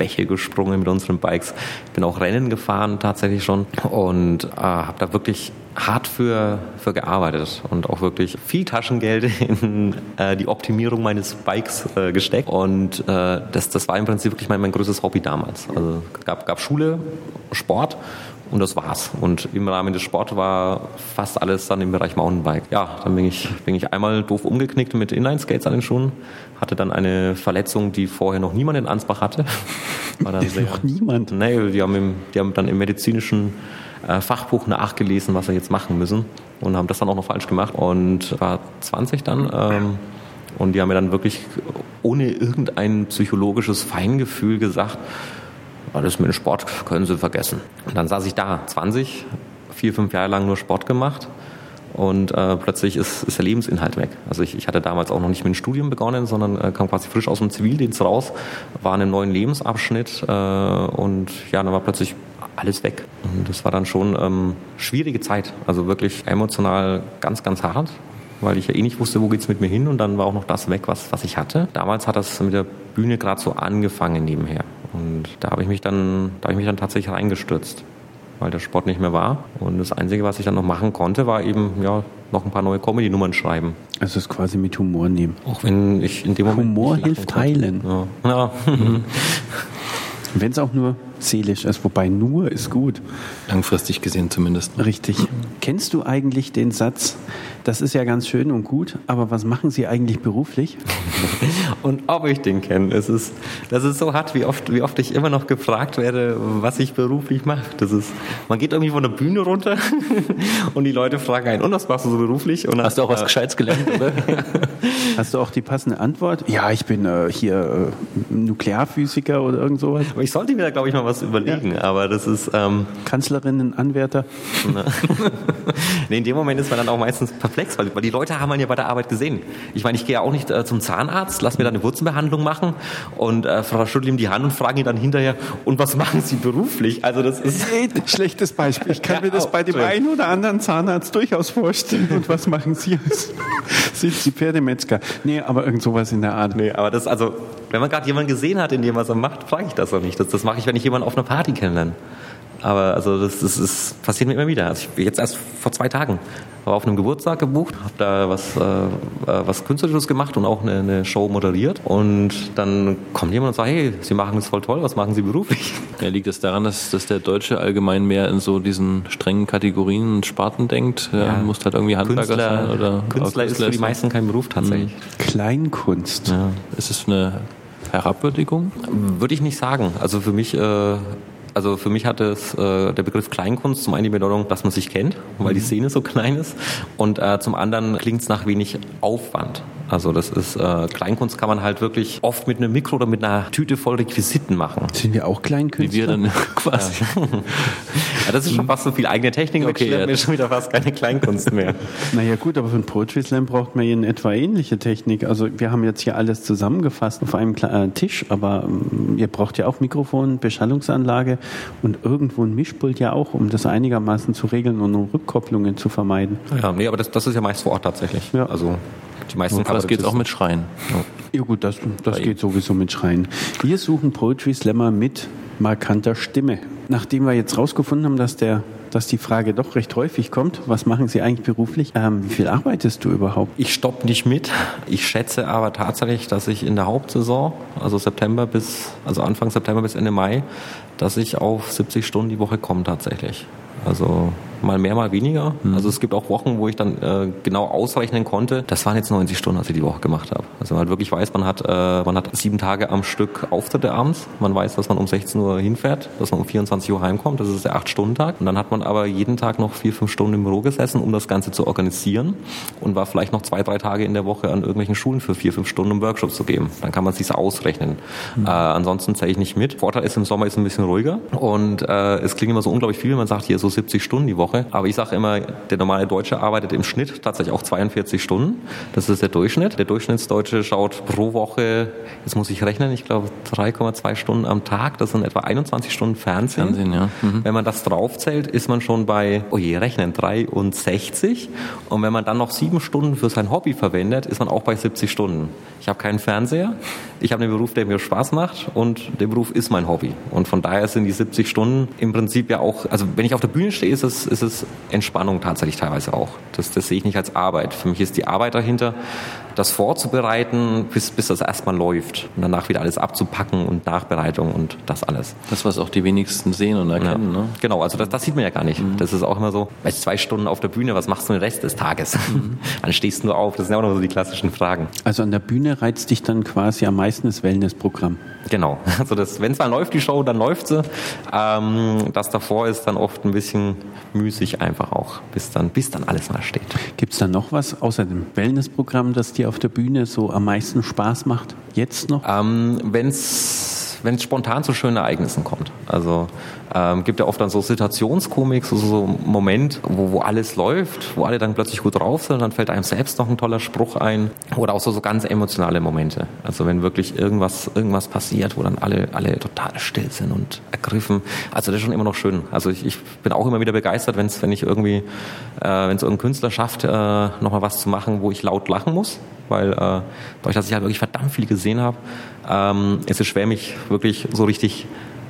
Bäche gesprungen mit unseren Bikes. Bin auch Rennen gefahren tatsächlich schon und äh, habe da wirklich hart für, für gearbeitet und auch wirklich viel Taschengeld [LAUGHS] in äh, die Optimierung meines Bikes äh, gesteckt. Und äh, das, das war im Prinzip wirklich mein, mein größtes Hobby damals. Also gab, gab Schule, Sport und das war's. Und im Rahmen des Sports war fast alles dann im Bereich Mountainbike. Ja, dann bin ich, bin ich einmal doof umgeknickt mit Inline-Skates an den Schuhen, hatte dann eine Verletzung, die vorher noch niemand in Ansbach hatte. [LAUGHS] War dann sehr, noch niemand? Nee, die haben, im, die haben dann im medizinischen äh, Fachbuch nachgelesen, was sie jetzt machen müssen und haben das dann auch noch falsch gemacht und war 20 dann. Ähm, und die haben mir dann wirklich ohne irgendein psychologisches Feingefühl gesagt, alles mit dem Sport können Sie vergessen. Und dann saß ich da, 20, vier, fünf Jahre lang nur Sport gemacht und äh, plötzlich ist, ist der Lebensinhalt weg. Also ich, ich hatte damals auch noch nicht mit dem Studium begonnen, sondern äh, kam quasi frisch aus dem Zivildienst raus, war in einem neuen Lebensabschnitt äh, und ja, dann war plötzlich alles weg. Und das war dann schon ähm, schwierige Zeit, also wirklich emotional ganz, ganz hart weil ich ja eh nicht wusste, wo geht's mit mir hin und dann war auch noch das weg, was, was ich hatte. Damals hat das mit der Bühne gerade so angefangen nebenher. Und da habe ich mich dann, da habe ich mich dann tatsächlich reingestürzt, weil der Sport nicht mehr war. Und das Einzige, was ich dann noch machen konnte, war eben ja noch ein paar neue Comedy-Nummern schreiben. Also es quasi mit Humor nehmen. Auch wenn ich in dem Moment Humor hilft heilen. Ja. ja. Wenn es auch nur seelisch ist, wobei nur ist gut. Langfristig gesehen zumindest. Richtig. Kennst du eigentlich den Satz, das ist ja ganz schön und gut, aber was machen Sie eigentlich beruflich? [LAUGHS] und ob ich den kenne. Es ist, das ist so hart, wie oft, wie oft ich immer noch gefragt werde, was ich beruflich mache. Das ist, man geht irgendwie von der Bühne runter [LAUGHS] und die Leute fragen einen, und was machst du so beruflich? Und Hast du auch was Gescheites gelernt, oder? [LAUGHS] Hast du auch die passende Antwort? Ja, ich bin äh, hier äh, Nuklearphysiker oder irgend sowas. Aber ich sollte mir da, glaube ich, mal was überlegen. Ja. Aber das ist... Ähm, Kanzlerinnen, Anwärter? nee, in dem Moment ist man dann auch meistens perplex, weil, weil die Leute haben man ja bei der Arbeit gesehen. Ich meine, ich gehe ja auch nicht äh, zum Zahnarzt, lass mir da eine Wurzelbehandlung machen und äh, schüttel ihm die Hand und frage ihn dann hinterher, und was machen Sie beruflich? Also das ist... [LAUGHS] Schlechtes Beispiel. Ich kann ja, mir das bei dem einen oder anderen Zahnarzt durchaus vorstellen. Und was machen Sie? [LAUGHS] Sind Sie Pferdemetzger? Nee, aber irgend sowas in der Art. Nee, aber das, also, wenn man gerade jemanden gesehen hat, in dem was er macht, frage ich das auch nicht. Das, das mache ich, wenn ich jemanden auf einer Party kennenlerne. Aber also das, das, das passiert mir immer wieder. Also ich, jetzt erst vor zwei Tagen war auf einem Geburtstag gebucht, habe da was, äh, äh, was Künstlerisches gemacht und auch eine, eine, Show moderiert. Und dann kommt jemand und sagt, hey, Sie machen das voll toll, was machen Sie beruflich? Ja, liegt es das daran, dass, dass der Deutsche allgemein mehr in so diesen strengen Kategorien und Sparten denkt? Ja, ja. Muss halt irgendwie Handwerker Künstler, sein? Oder Künstler ist für die meisten kein Beruf tatsächlich. Mhm. Kleinkunst. Ja. Ist es eine Herabwürdigung? Würde ich nicht sagen. Also für mich äh, also für mich hat es äh, der Begriff Kleinkunst zum einen die Bedeutung, dass man sich kennt, weil die mhm. Szene so klein ist, und äh, zum anderen klingt es nach wenig Aufwand. Also das ist äh, Kleinkunst kann man halt wirklich oft mit einem Mikro oder mit einer Tüte voll Requisiten machen. Sind wir auch Kleinkünstler? Wie wir dann [LAUGHS] quasi. Ja. ja, das ist schon fast so viel eigene Technik, okay, ja. mir schon wieder fast keine Kleinkunst mehr. [LAUGHS] naja gut, aber für einen Poetry Slam braucht man in etwa ähnliche Technik. Also wir haben jetzt hier alles zusammengefasst auf einem äh, Tisch, aber ähm, ihr braucht ja auch Mikrofon, Beschallungsanlage und irgendwo ein Mischpult ja auch, um das einigermaßen zu regeln und um Rückkopplungen zu vermeiden. Ja, nee, aber das, das ist ja meist vor Ort tatsächlich. Ja. Also die meisten Das geht auch mit Schreien. Ja, ja gut, das, das geht sowieso mit Schreien. Wir suchen Poetry Slammer mit markanter Stimme. Nachdem wir jetzt rausgefunden haben, dass der dass die Frage doch recht häufig kommt. Was machen Sie eigentlich beruflich? Ähm, wie viel arbeitest du überhaupt? Ich stopp nicht mit. Ich schätze aber tatsächlich, dass ich in der Hauptsaison, also September bis, also Anfang September bis Ende Mai, dass ich auf 70 Stunden die Woche komme tatsächlich. Also mal mehr, mal weniger. Mhm. Also es gibt auch Wochen, wo ich dann äh, genau ausrechnen konnte, das waren jetzt 90 Stunden, als ich die Woche gemacht habe. Also man halt wirklich weiß, man hat, äh, man hat sieben Tage am Stück Auftritte abends. Man weiß, dass man um 16 Uhr hinfährt, dass man um 24 Uhr heimkommt. Das ist der acht-Stunden-Tag. Und dann hat man aber jeden Tag noch vier, fünf Stunden im Büro gesessen, um das Ganze zu organisieren und war vielleicht noch zwei, drei Tage in der Woche an irgendwelchen Schulen für vier, fünf Stunden um Workshops zu geben. Dann kann man sich ausrechnen. Mhm. Äh, ansonsten zähle ich nicht mit. Vorteil ist, im Sommer ist es ein bisschen ruhiger und äh, es klingt immer so unglaublich viel, wenn man sagt, hier so 70 Stunden die Woche Woche. Aber ich sage immer, der normale Deutsche arbeitet im Schnitt tatsächlich auch 42 Stunden. Das ist der Durchschnitt. Der Durchschnittsdeutsche schaut pro Woche, jetzt muss ich rechnen, ich glaube 3,2 Stunden am Tag. Das sind etwa 21 Stunden Fernsehen. Fernsehen ja. Mhm. Wenn man das draufzählt, ist man schon bei, oh je, rechnen, 63. Und wenn man dann noch sieben Stunden für sein Hobby verwendet, ist man auch bei 70 Stunden. Ich habe keinen Fernseher, ich habe einen Beruf, der mir Spaß macht und der Beruf ist mein Hobby. Und von daher sind die 70 Stunden im Prinzip ja auch, also wenn ich auf der Bühne stehe, ist es, ist es Entspannung tatsächlich teilweise auch. Das, das sehe ich nicht als Arbeit. Für mich ist die Arbeit dahinter, das vorzubereiten, bis, bis das erstmal läuft. Und danach wieder alles abzupacken und Nachbereitung und das alles. Das, was auch die wenigsten sehen und erkennen. Ja. Ne? Genau, also das, das, sieht man ja gar nicht. Mhm. Das ist auch immer so, weil zwei Stunden auf der Bühne, was machst du den Rest des Tages? Mhm. [LAUGHS] Dann stehst du nur auf. Das sind ja auch noch so die klassischen Fragen. Also an der Bühne reizt dich dann quasi am meisten das Wellnessprogramm. Genau. [LAUGHS] Also wenn es mal läuft, die Show, dann läuft sie. Ähm, das davor ist dann oft ein bisschen müßig einfach auch, bis dann, bis dann alles mal steht. Gibt es da noch was außer dem Wellnessprogramm, das dir auf der Bühne so am meisten Spaß macht? Jetzt noch? Ähm, wenn es wenn es spontan zu schönen Ereignissen kommt. Also ähm, gibt ja oft dann so Situationskomik, so, so ein Moment, wo, wo alles läuft, wo alle dann plötzlich gut drauf sind, dann fällt einem selbst noch ein toller Spruch ein. Oder auch so, so ganz emotionale Momente. Also wenn wirklich irgendwas, irgendwas passiert, wo dann alle, alle total still sind und ergriffen. Also das ist schon immer noch schön. Also ich, ich bin auch immer wieder begeistert, wenn's, wenn ich irgendwie, äh, wenn es irgendein Künstler schafft, äh, nochmal was zu machen, wo ich laut lachen muss. Weil äh, dadurch, dass ich halt wirklich verdammt viel gesehen habe, ähm, ist es schwer, mich wirklich so richtig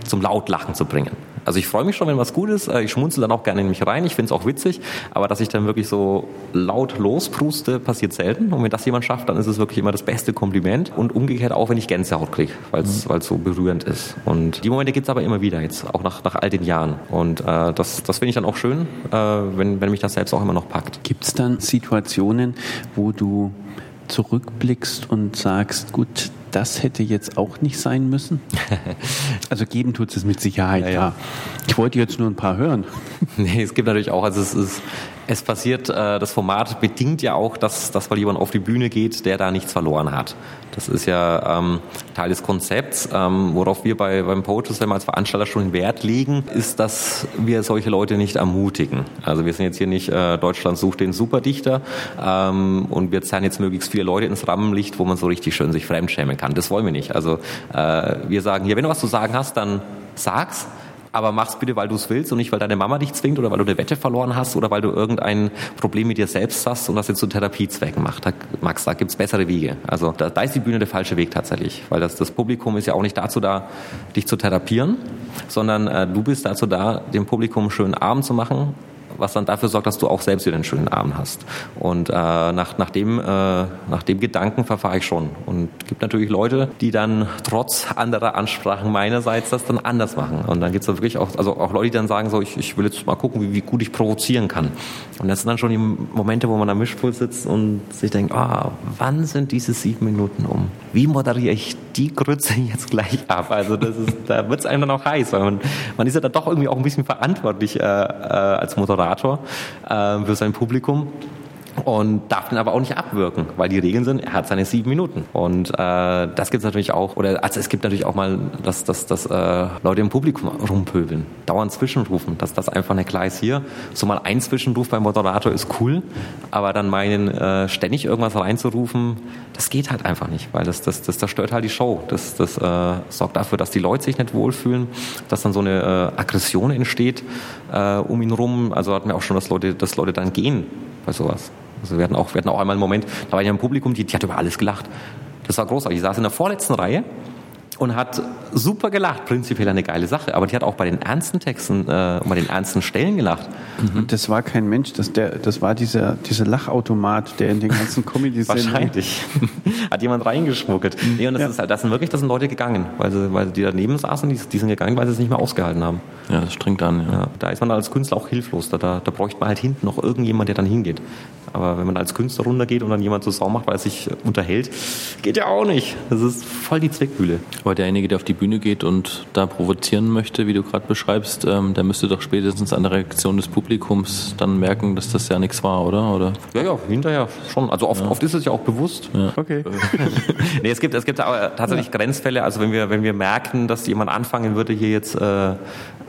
zum Lautlachen zu bringen. Also ich freue mich schon, wenn was gut ist. Äh, ich schmunzel dann auch gerne in mich rein. Ich finde es auch witzig. Aber dass ich dann wirklich so laut lospruste, passiert selten. Und wenn das jemand schafft, dann ist es wirklich immer das beste Kompliment. Und umgekehrt auch, wenn ich Gänsehaut kriege, weil es mhm. so berührend ist. Und die Momente gibt es aber immer wieder jetzt, auch nach, nach all den Jahren. Und äh, das, das finde ich dann auch schön, äh, wenn, wenn mich das selbst auch immer noch packt. Gibt es dann Situationen, wo du zurückblickst und sagst, gut, das hätte jetzt auch nicht sein müssen? [LAUGHS] also geben tut es mit Sicherheit, ja, ja. ja. Ich wollte jetzt nur ein paar hören. nee, es gibt natürlich auch, also es ist, es passiert, äh, das Format bedingt ja auch, dass, dass mal jemand auf die Bühne geht, der da nichts verloren hat. Das ist ja ähm, Teil des Konzepts, ähm, worauf wir bei, beim Poetry Slam als Veranstalter schon Wert legen, ist, dass wir solche Leute nicht ermutigen. Also wir sind jetzt hier nicht äh, Deutschland sucht den Superdichter ähm, und wir zerren jetzt möglichst viele Leute ins Rampenlicht, wo man so richtig schön sich fremdschämen kann. Das wollen wir nicht. Also äh, wir sagen hier, wenn du was zu sagen hast, dann sag's aber mach's bitte, weil du es willst und nicht, weil deine Mama dich zwingt oder weil du eine Wette verloren hast oder weil du irgendein Problem mit dir selbst hast und das jetzt zu Therapiezwecken macht. Da, Max, da gibt's bessere Wege. Also da, da ist die Bühne der falsche Weg tatsächlich, weil das, das Publikum ist ja auch nicht dazu da, dich zu therapieren, sondern äh, du bist dazu da, dem Publikum schönen Abend zu machen was dann dafür sorgt, dass du auch selbst wieder einen schönen Abend hast. Und äh, nach, nach, dem, äh, nach dem Gedanken verfahre ich schon. Und es gibt natürlich Leute, die dann trotz anderer Ansprachen meinerseits das dann anders machen. Und dann gibt es wirklich auch, also auch Leute, die dann sagen, so, ich, ich will jetzt mal gucken, wie, wie gut ich provozieren kann. Und das sind dann schon die Momente, wo man am Mischpult sitzt und sich denkt, ah, wann sind diese sieben Minuten um? Wie moderiere ich die Grütze [LAUGHS] jetzt gleich ab? Also das ist, da wird es einem dann auch heiß, weil man, man ist ja dann doch irgendwie auch ein bisschen verantwortlich äh, äh, als Moderator Moderator äh, für sein Publikum und darf den aber auch nicht abwirken, weil die Regeln sind, er hat seine sieben Minuten. Und äh, das gibt es natürlich auch, oder also es gibt natürlich auch mal, dass, dass, dass äh, Leute im Publikum rumpöbeln, dauernd zwischenrufen, dass das einfach nicht klar ist hier. So mal ein Zwischenruf beim Moderator ist cool, aber dann meinen, äh, ständig irgendwas reinzurufen, das geht halt einfach nicht, weil das, das, das, das stört halt die Show. Das, das äh, sorgt dafür, dass die Leute sich nicht wohlfühlen, dass dann so eine äh, Aggression entsteht äh, um ihn rum. Also hatten wir auch schon, dass Leute, dass Leute dann gehen bei sowas. Also wir hatten auch, wir hatten auch einmal einen Moment, da war ich im Publikum, die, die hat über alles gelacht. Das war großartig. Ich saß in der vorletzten Reihe und hat super gelacht. Prinzipiell eine geile Sache. Aber die hat auch bei den ernsten Texten äh, und bei den ernsten Stellen gelacht. Mhm. Das war kein Mensch, das, der, das war dieser, dieser Lachautomat, der in den ganzen comedy [LAUGHS] Wahrscheinlich. [LAUGHS] hat jemand reingeschmuggelt. Nee, und das, ja. ist halt, das sind wirklich, das sind Leute gegangen, weil, sie, weil die daneben saßen, die, die sind gegangen, weil sie es nicht mehr ausgehalten haben. Ja, das strengt an. Ja. ja. da ist man als Künstler auch hilflos. Da, da, da bräuchte man halt hinten noch irgendjemand, der dann hingeht. Aber wenn man als Künstler runtergeht und dann jemand zur Sau macht, weil er sich unterhält, geht ja auch nicht. Das ist voll die Zwickmühle. Aber derjenige, der auf die Bühne geht und da provozieren möchte, wie du gerade beschreibst, ähm, der müsste doch spätestens an der Reaktion des Publikums dann merken, dass das ja nichts war, oder? oder? Ja, ja, hinterher schon. Also oft, ja. oft ist es ja auch bewusst. Ja. Okay. [LAUGHS] nee, es gibt, es gibt aber tatsächlich ja. Grenzfälle. Also wenn wir, wenn wir merken, dass jemand anfangen würde, hier jetzt äh,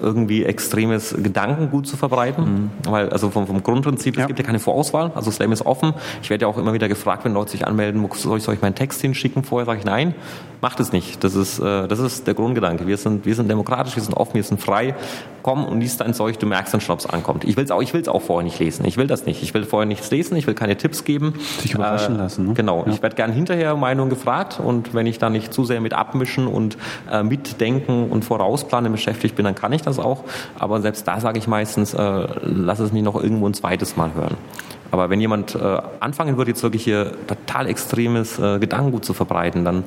irgendwie extremes Gedankengut zu verbreiten. Mhm. Weil, also vom, vom Grundprinzip, es gibt ja keine Vorauswahl. Also Slam ist offen. Ich werde ja auch immer wieder gefragt, wenn Leute sich anmelden, soll ich, soll ich meinen Text hinschicken? Vorher sage ich nein, macht es nicht. Das ist, äh, das ist der Grundgedanke. Wir sind, wir sind demokratisch, wir sind offen, wir sind frei. Komm und liest dein Zeug, du merkst dann schon, ob es ankommt. Ich will es auch, ich will's auch vorher nicht lesen. Ich will das nicht. Ich will vorher nichts lesen, ich will keine Tipps geben. Sich überraschen äh, lassen. Ne? Genau. Ja. Ich werde gern hinterher Meinung gefragt und wenn ich da nicht zu sehr mit abmischen und äh, mitdenken und vorausplanen beschäftigt bin, dann kann ich das auch. Aber selbst da sage ich meistens, äh, lass es mich noch irgendwo ein zweites Mal hören. Aber wenn jemand äh, anfangen würde, jetzt wirklich hier total extremes äh, Gedankengut zu verbreiten, dann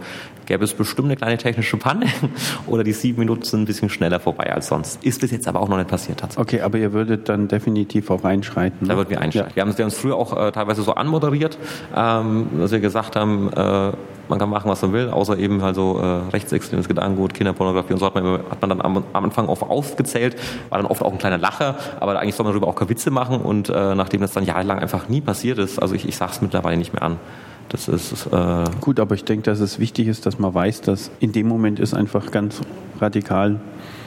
gäbe es bestimmt eine kleine technische Panne [LAUGHS] oder die sieben Minuten sind ein bisschen schneller vorbei als sonst. Ist bis jetzt aber auch noch nicht passiert. Okay, aber ihr würdet dann definitiv auch einschreiten. Ne? Da würden wir einschreiten. Ja. Wir, haben, uns früher auch äh, teilweise so anmoderiert, ähm, dass wir gesagt haben, äh, man kann machen, was man will, außer eben halt so äh, rechtsextremes Gedankengut, Kinderpornografie und so hat man, hat man dann am, am Anfang auch aufgezählt, war dann oft auch ein kleiner Lacher, aber eigentlich soll man darüber auch keine Witze machen und äh, nachdem das dann jahrelang einfach nie passiert ist, also ich, ich sage es mittlerweile nicht mehr an. Das ist äh gut, aber ich denke, dass es wichtig ist, dass man weiß, dass in dem Moment ist einfach ganz radikal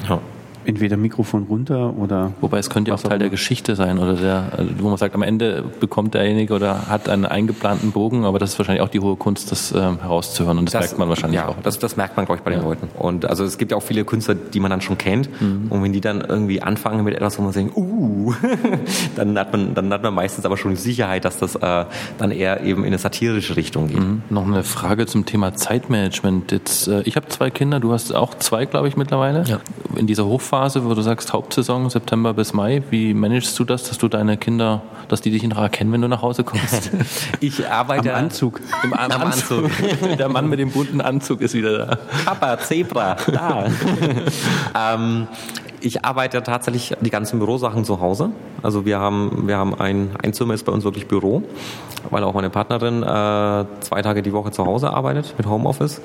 ja entweder Mikrofon runter oder. Wobei es könnte ja auch Teil der Geschichte sein oder der, also wo man sagt, am Ende bekommt derjenige oder hat einen eingeplanten Bogen, aber das ist wahrscheinlich auch die hohe Kunst, das ähm, herauszuhören und das, das, merkt man wahrscheinlich ja, auch. Das, das merkt man, glaube ich, bei den Leuten. Und also es gibt ja auch viele Künstler, die man dann schon kennt mhm. und wenn die dann irgendwie anfangen mit etwas, wo man sagt, uh, [LAUGHS] dann hat man, dann hat man meistens aber schon die Sicherheit, dass das äh, dann eher eben in eine satirische Richtung geht. Mhm. Noch eine Frage zum Thema Zeitmanagement. Jetzt, äh, ich habe zwei Kinder, du hast auch zwei, glaube ich, mittlerweile. Ja. In dieser Hochphase Phase, wo du sagst Hauptsaison, September bis Mai, wie managst du das, dass du deine Kinder, dass die dich noch erkennen, wenn du nach Hause kommst? [LAUGHS] ich arbeite am Anzug. Im Am Anzug. Der Mann mit dem bunten Anzug ist wieder da. Kappa, Zebra, da. [LAUGHS] ähm, ich arbeite tatsächlich die ganzen Bürosachen zu Hause. Also wir haben, wir haben ein, ein Zimmer ist bei uns wirklich Büro, weil auch meine Partnerin äh, zwei Tage die Woche zu Hause arbeitet mit Homeoffice.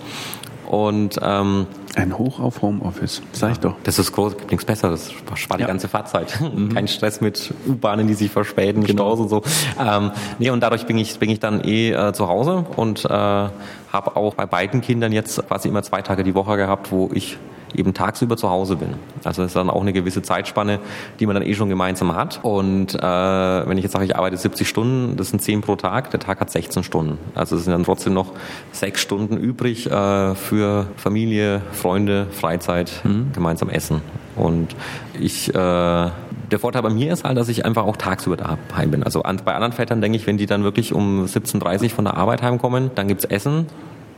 Und ähm, ein Hoch auf Homeoffice, sag ich doch. Das ist groß, gibt nichts Besseres. Spart die ja. ganze Fahrzeit. [LAUGHS] Mhm. Kein Stress mit U-Bahnen, die sich verspäten, genau. Staus und so. Ähm, nee, und dadurch bin ich, bin ich dann eh äh, zu Hause und äh, habe auch bei beiden Kindern jetzt quasi immer zwei Tage die Woche gehabt, wo ich eben tagsüber zu Hause bin. Also das ist dann auch eine gewisse Zeitspanne, die man dann eh schon gemeinsam hat. Und äh, wenn ich jetzt sage, ich arbeite 70 Stunden, das sind 10 pro Tag, der Tag hat 16 Stunden. Also es sind dann trotzdem noch sechs Stunden übrig äh, für Familie, Freunde, Freizeit, mhm. gemeinsam essen. Und ich äh, der Vorteil bei mir ist halt, dass ich einfach auch tagsüber daheim bin. Also bei anderen Vätern denke ich, wenn die dann wirklich um 17.30 Uhr von der Arbeit heimkommen, dann gibt's Essen,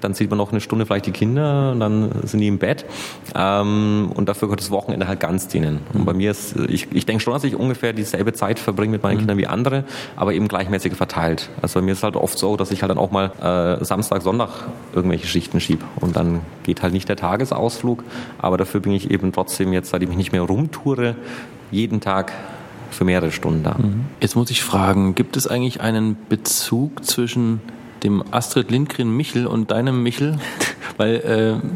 dann sieht man noch eine Stunde vielleicht die Kinder und dann sind die im Bett. Ähm, und dafür gehört das Wochenende halt ganz dienen. Und mhm. bei mir ist, ich, ich denke schon, dass ich ungefähr dieselbe Zeit verbringe mit meinen mhm. Kindern wie andere, aber eben gleichmäßig verteilt. Also bei mir ist halt oft so, dass ich halt dann auch mal äh, Samstag, Sonntag irgendwelche Schichten schiebe. Und dann geht halt nicht der Tagesausflug, aber dafür bin ich eben trotzdem jetzt, seitdem ich nicht mehr rumtoure, jeden Tag für mehrere Stunden da. Mhm. Jetzt muss ich fragen, gibt es eigentlich einen Bezug zwischen dem Astrid Lindgren Michel und deinem Michel, weil äh,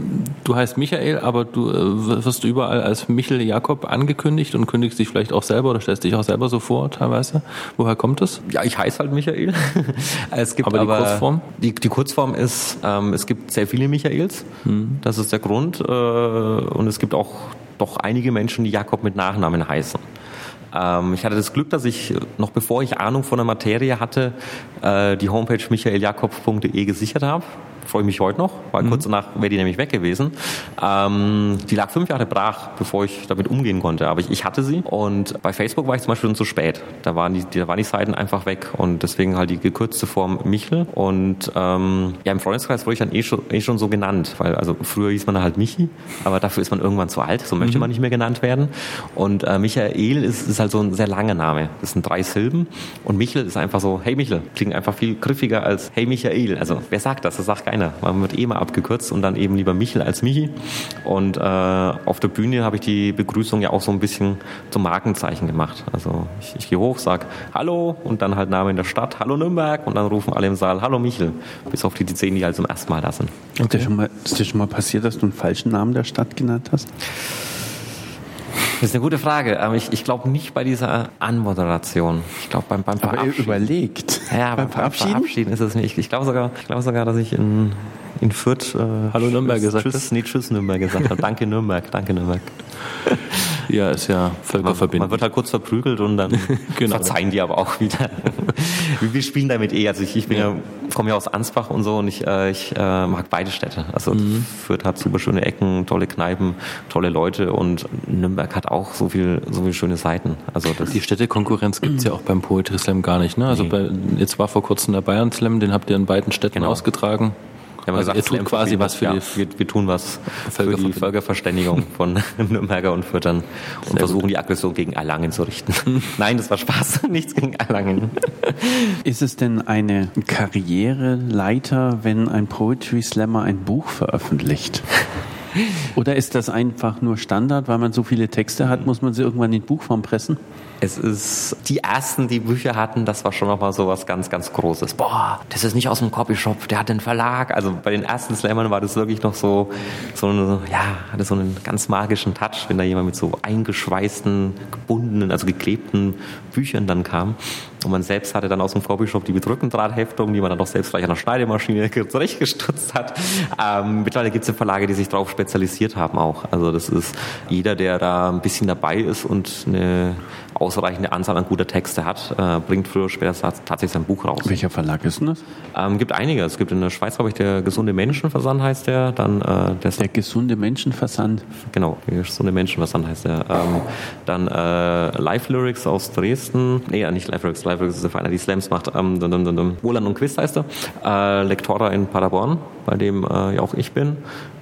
du heißt Michael, aber du äh, wirst du überall als Michel Jakob angekündigt und kündigst dich vielleicht auch selber oder stellst dich auch selber so vor teilweise. Woher kommt das? Ja, ich heiße halt Michael. [LAUGHS] es gibt aber, aber die Kurzform? Die, die Kurzform ist, ähm, es gibt sehr viele Michaels. Hm. Das ist der Grund. Äh, und es gibt auch doch einige Menschen, die Jakob mit Nachnamen heißen. Ähm, ich hatte das Glück, dass ich noch bevor ich Ahnung von der Materie hatte, äh, die Homepage michaeljakob.de gesichert habe freue ich mich heute noch, weil mhm. kurz danach wäre die nämlich weg gewesen. Ähm, die lag fünf Jahre brach, bevor ich damit umgehen konnte. Aber ich, ich hatte sie und bei Facebook war ich zum Beispiel schon zu spät. Da waren die, da waren die Seiten einfach weg und deswegen halt die gekürzte Form Michel. Und ähm, ja, im Freundeskreis wurde ich dann eh schon, eh schon so genannt, weil also früher hieß man halt Michi, aber dafür ist man irgendwann zu alt, so möchte mhm. man nicht mehr genannt werden. Und äh, Michael ist, ist halt so ein sehr langer Name. Das sind drei Silben und Michel ist einfach so, hey Michel, klingt einfach viel griffiger als hey Michael. Also wer sagt das? Das sagt keiner keiner. Man wird eh mal abgekürzt und dann eben lieber Michel als Michi. Und äh, auf der Bühne habe ich die Begrüßung ja auch so ein bisschen zum Markenzeichen gemacht. Also ich, ich gehe hoch, sag Hallo und dann halt Name in der Stadt, Hallo Nürnberg und dann rufen alle im Saal Hallo Michel, bis auf die, die zehn, die halt zum ersten Mal da sind. Okay. Ist, dir schon mal, ist dir schon mal passiert, dass du einen falschen Namen der Stadt genannt hast? Das ist eine gute Frage. Aber ich, ich glaube nicht bei dieser Anmoderation. Ich glaube beim, beim Verabschieden. Aber überlegt. Ja, beim, beim Verabschieden? Verabschieden ist es nicht. Ich glaube sogar, ich glaube sogar, dass ich in, in Fürth äh, Hallo Nürnberg gesagt habe. Tschüss, nee, Tschüss Nürnberg gesagt habe. Danke Nürnberg, danke Nürnberg. [LAUGHS] Ja, ist ja völkerverbindend. Man wird halt kurz verprügelt und dann [LAUGHS] genau. verzeihen die aber auch wieder. [LAUGHS] Wir spielen damit eh. Also ich, ich bin ja. ja komme ja aus Ansbach und so und ich, äh, ich äh, mag beide Städte. Also mhm. Fürth hat super schöne Ecken, tolle Kneipen, tolle Leute und Nürnberg hat auch so viel, so viele schöne Seiten. Also die Städtekonkurrenz gibt's ja auch beim Poetry Slam gar nicht. Ne? Also nee. bei, jetzt war vor kurzem der Bayern Slam, den habt ihr in beiden Städten genau. ausgetragen. Ja, also ihr tut quasi was für ja, die, wir, wir, tun was für die Völkerverständigung von [LAUGHS] Nürnberger und Fürtern und versuchen gut. die Aggression gegen Erlangen zu richten. [LAUGHS] Nein, das war Spaß, [LAUGHS] nichts gegen Erlangen. Ist es denn eine Karriereleiter, wenn ein Poetry Slammer ein Buch veröffentlicht? Oder ist das einfach nur Standard, weil man so viele Texte hat, muss man sie irgendwann in Buchform pressen? Es ist die ersten, die Bücher hatten, das war schon nochmal so was ganz, ganz Großes. Boah, das ist nicht aus dem Copyshop, der hat den Verlag. Also bei den ersten Slammern war das wirklich noch so, so eine, ja, hatte so einen ganz magischen Touch, wenn da jemand mit so eingeschweißten, gebundenen, also geklebten Büchern dann kam. Und man selbst hatte dann aus dem Copyshop die Bedrückendrahtheftung, die man dann auch selbst gleich an der Schneidemaschine [LAUGHS] zurechtgestutzt hat. Ähm, mittlerweile gibt es Verlage, die sich darauf spezialisiert haben auch. Also das ist jeder, der da ein bisschen dabei ist und eine ausreichende Anzahl an guter Texte hat, äh, bringt früher oder später tatsächlich sein Buch raus. Welcher Verlag ist denn das? Ähm, gibt einige. Es gibt in der Schweiz, glaube ich, der Gesunde Menschenversand heißt der. Dann, äh, der, der Gesunde Menschenversand? Genau, der Gesunde Menschenversand heißt der. Ähm, dann äh, Live Lyrics aus Dresden. Nee, nicht Live Lyrics. Live Lyrics ist der Verein, der die Slams macht. Ähm, dum, dum, dum, Wohland und Quist heißt er. Äh, Lektora in Paderborn, bei dem äh, ja auch ich bin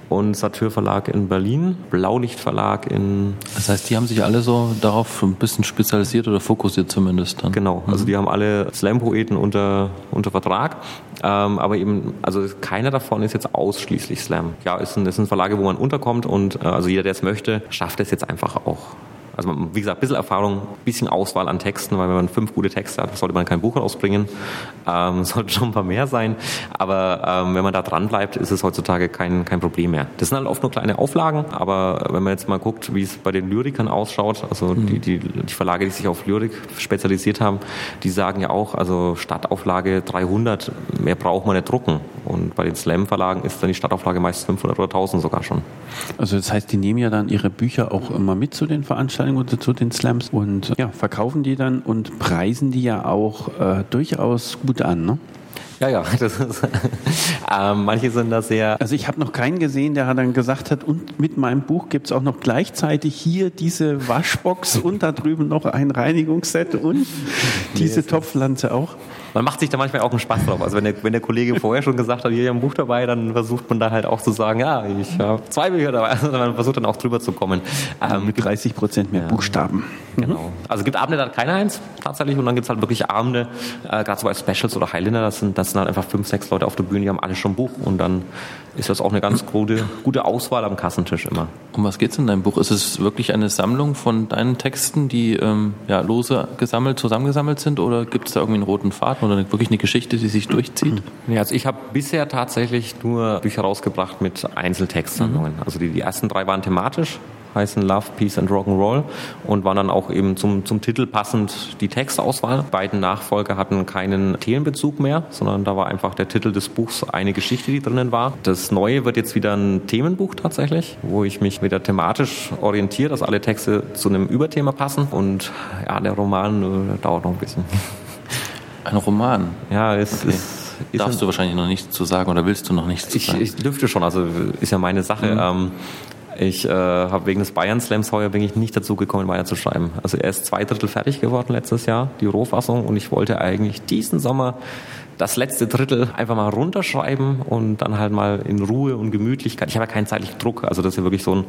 und Satyr Verlag in Berlin, Blaulicht Verlag in. Das heißt, die haben sich alle so darauf ein bisschen spezialisiert oder fokussiert zumindest dann. Genau, also die haben alle Slam-Poeten unter, unter Vertrag, ähm, aber eben, also keiner davon ist jetzt ausschließlich Slam. Ja, ist ein, ist ein Verlage, wo man unterkommt und äh, also jeder, der es möchte, schafft es jetzt einfach auch. Also wie gesagt, ein bisschen Erfahrung, ein bisschen Auswahl an Texten, weil wenn man fünf gute Texte hat, sollte man kein Buch rausbringen. Ähm, [LAUGHS] sollte schon ein paar mehr sein. Aber ähm, wenn man da dran bleibt, ist es heutzutage kein, kein Problem mehr. Das sind halt oft nur kleine Auflagen, aber wenn man jetzt mal guckt, wie es bei den Lyrikern ausschaut, also mhm. die, die, die Verlage, die sich auf Lyrik spezialisiert haben, die sagen ja auch, also Stadtauflage 300, mehr braucht man nicht drucken. Und bei den Slam-Verlagen ist dann die Stadtauflage meist 500 oder 1000 sogar schon. Also das heißt, die nehmen ja dann ihre Bücher auch immer mit zu den Veranstaltungen oder zu den Slams und ja, verkaufen die dann und preisen die ja auch äh, durchaus gut an, ne? Ja, ja, [LAUGHS] das ist, äh, manche sind da sehr. Also ich habe noch keinen gesehen, der dann gesagt hat, und mit meinem Buch gibt es auch noch gleichzeitig hier diese Waschbox und da drüben noch ein Reinigungsset und [LAUGHS] diese Topfpflanze auch man macht sich da manchmal auch einen Spaß drauf. Also wenn der, wenn der Kollege vorher schon gesagt hat, hier, ich habe ein Buch dabei, dann versucht man da halt auch zu sagen, ja, ich habe zwei Bücher dabei. [LAUGHS] Also man versucht dann auch drüber zu kommen. Ähm, Mit 30 Prozent mehr ja. Buchstaben. Genau. Also es gibt Abende, da hat keiner eins tatsächlich und dann gibt es halt wirklich Abende, äh, gerade so bei Specials oder Highliner, das sind, das sind halt einfach fünf, sechs Leute auf der Bühne, die haben alle schon ein Buch und dann ist das auch eine ganz gute, gute Auswahl am Kassentisch immer. Um was geht es in deinem Buch? Ist es wirklich eine Sammlung von deinen Texten, die ähm, ja, lose gesammelt, zusammengesammelt sind oder gibt es da irgendwie einen roten Faden oder wirklich eine Geschichte, die sich durchzieht? Ja, also ich habe bisher tatsächlich nur Bücher rausgebracht mit Einzeltextsammlungen. Mhm. Also die, die ersten drei waren thematisch, heißen Love, Peace and Rock'n'Roll und waren dann auch eben zum, zum Titel passend die Textauswahl. Beiden Nachfolger hatten keinen Themenbezug mehr, sondern da war einfach der Titel des Buchs eine Geschichte, die drinnen war. Das Neue wird jetzt wieder ein Themenbuch tatsächlich, wo ich mich wieder thematisch orientiere, dass alle Texte zu einem Überthema passen und ja, der Roman äh, dauert noch ein bisschen. Ein Roman? Ja, es okay. ist Darfst du wahrscheinlich noch nichts zu sagen oder willst du noch nichts zu sagen? Ich, ich dürfte schon, also ist ja meine Sache. Mhm. Ähm, ich äh, habe wegen des Bayern Slams heuer bin ich nicht dazu gekommen, weiter zu schreiben. Also er ist zwei Drittel fertig geworden letztes Jahr, die Rohfassung, und ich wollte eigentlich diesen Sommer das letzte Drittel einfach mal runterschreiben und dann halt mal in Ruhe und Gemütlichkeit. Ich habe ja keinen zeitlichen Druck. Also das ist ja wirklich so ein,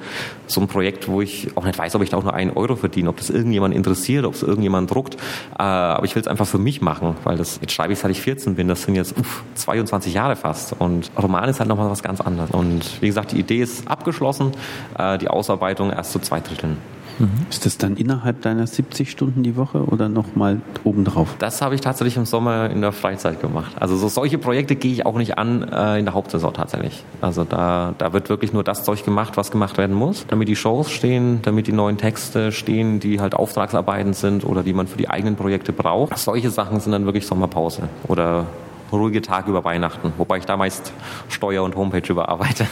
so ein Projekt, wo ich auch nicht weiß, ob ich da auch nur einen Euro verdiene, ob das irgendjemand interessiert, ob es irgendjemand druckt. Äh, aber ich will es einfach für mich machen, weil das, jetzt schreibe ich, seit ich 14 bin, das sind jetzt uff, 22 Jahre fast. Und Roman ist halt nochmal was ganz anderes. Und wie gesagt, die Idee ist abgeschlossen, äh, die Ausarbeitung erst zu zwei Dritteln. Mhm. Ist das dann innerhalb deiner 70 Stunden die Woche oder nochmal obendrauf? Das habe ich tatsächlich im Sommer in der Freizeit gemacht. Also so solche Projekte gehe ich auch nicht an äh, in der Hauptsaison tatsächlich. Also da, da wird wirklich nur das Zeug gemacht, was gemacht werden muss, damit die Shows stehen, damit die neuen Texte stehen, die halt Auftragsarbeiten sind oder die man für die eigenen Projekte braucht. Solche Sachen sind dann wirklich Sommerpause oder ruhige Tage über Weihnachten, wobei ich da meist Steuer und Homepage überarbeite.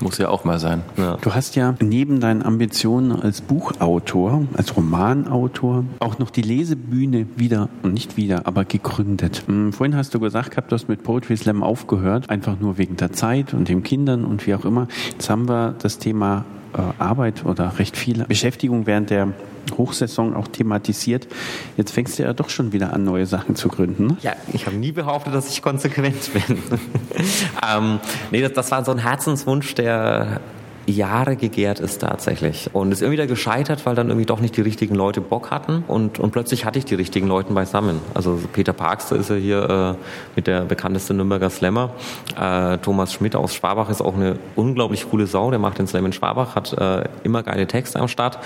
Muss ja auch mal sein. Ja. Du hast ja neben deinen Ambitionen als Buchautor, als Romanautor, auch noch die Lesebühne wieder, nicht wieder, aber gegründet. Hm, vorhin hast du gesagt gehabt, du hast mit Poetry Slam aufgehört, einfach nur wegen der Zeit und den Kindern und wie auch immer. Jetzt haben wir das Thema Arbeit oder recht viel Beschäftigung während der Hochsaison auch thematisiert. Jetzt fängst du ja doch schon wieder an, neue Sachen zu gründen. Ne? Ja, ich habe nie behauptet, dass ich konsequent [LAUGHS] bin. ähm, nee, das, das war so ein Herzenswunsch, der Jahre gegärt ist tatsächlich. Und ist irgendwie wieder gescheitert, weil dann irgendwie doch nicht die richtigen Leute Bock hatten. Und, und plötzlich hatte ich die richtigen Leute beisammen. Also Peter Parkster ist ja hier äh, mit der bekannteste Nürnberger Slammer. Äh, Thomas Schmidt aus Schwabach ist auch eine unglaublich coole Sau. Der macht den Slam in Schwabach, hat äh, immer geile Texte am Start.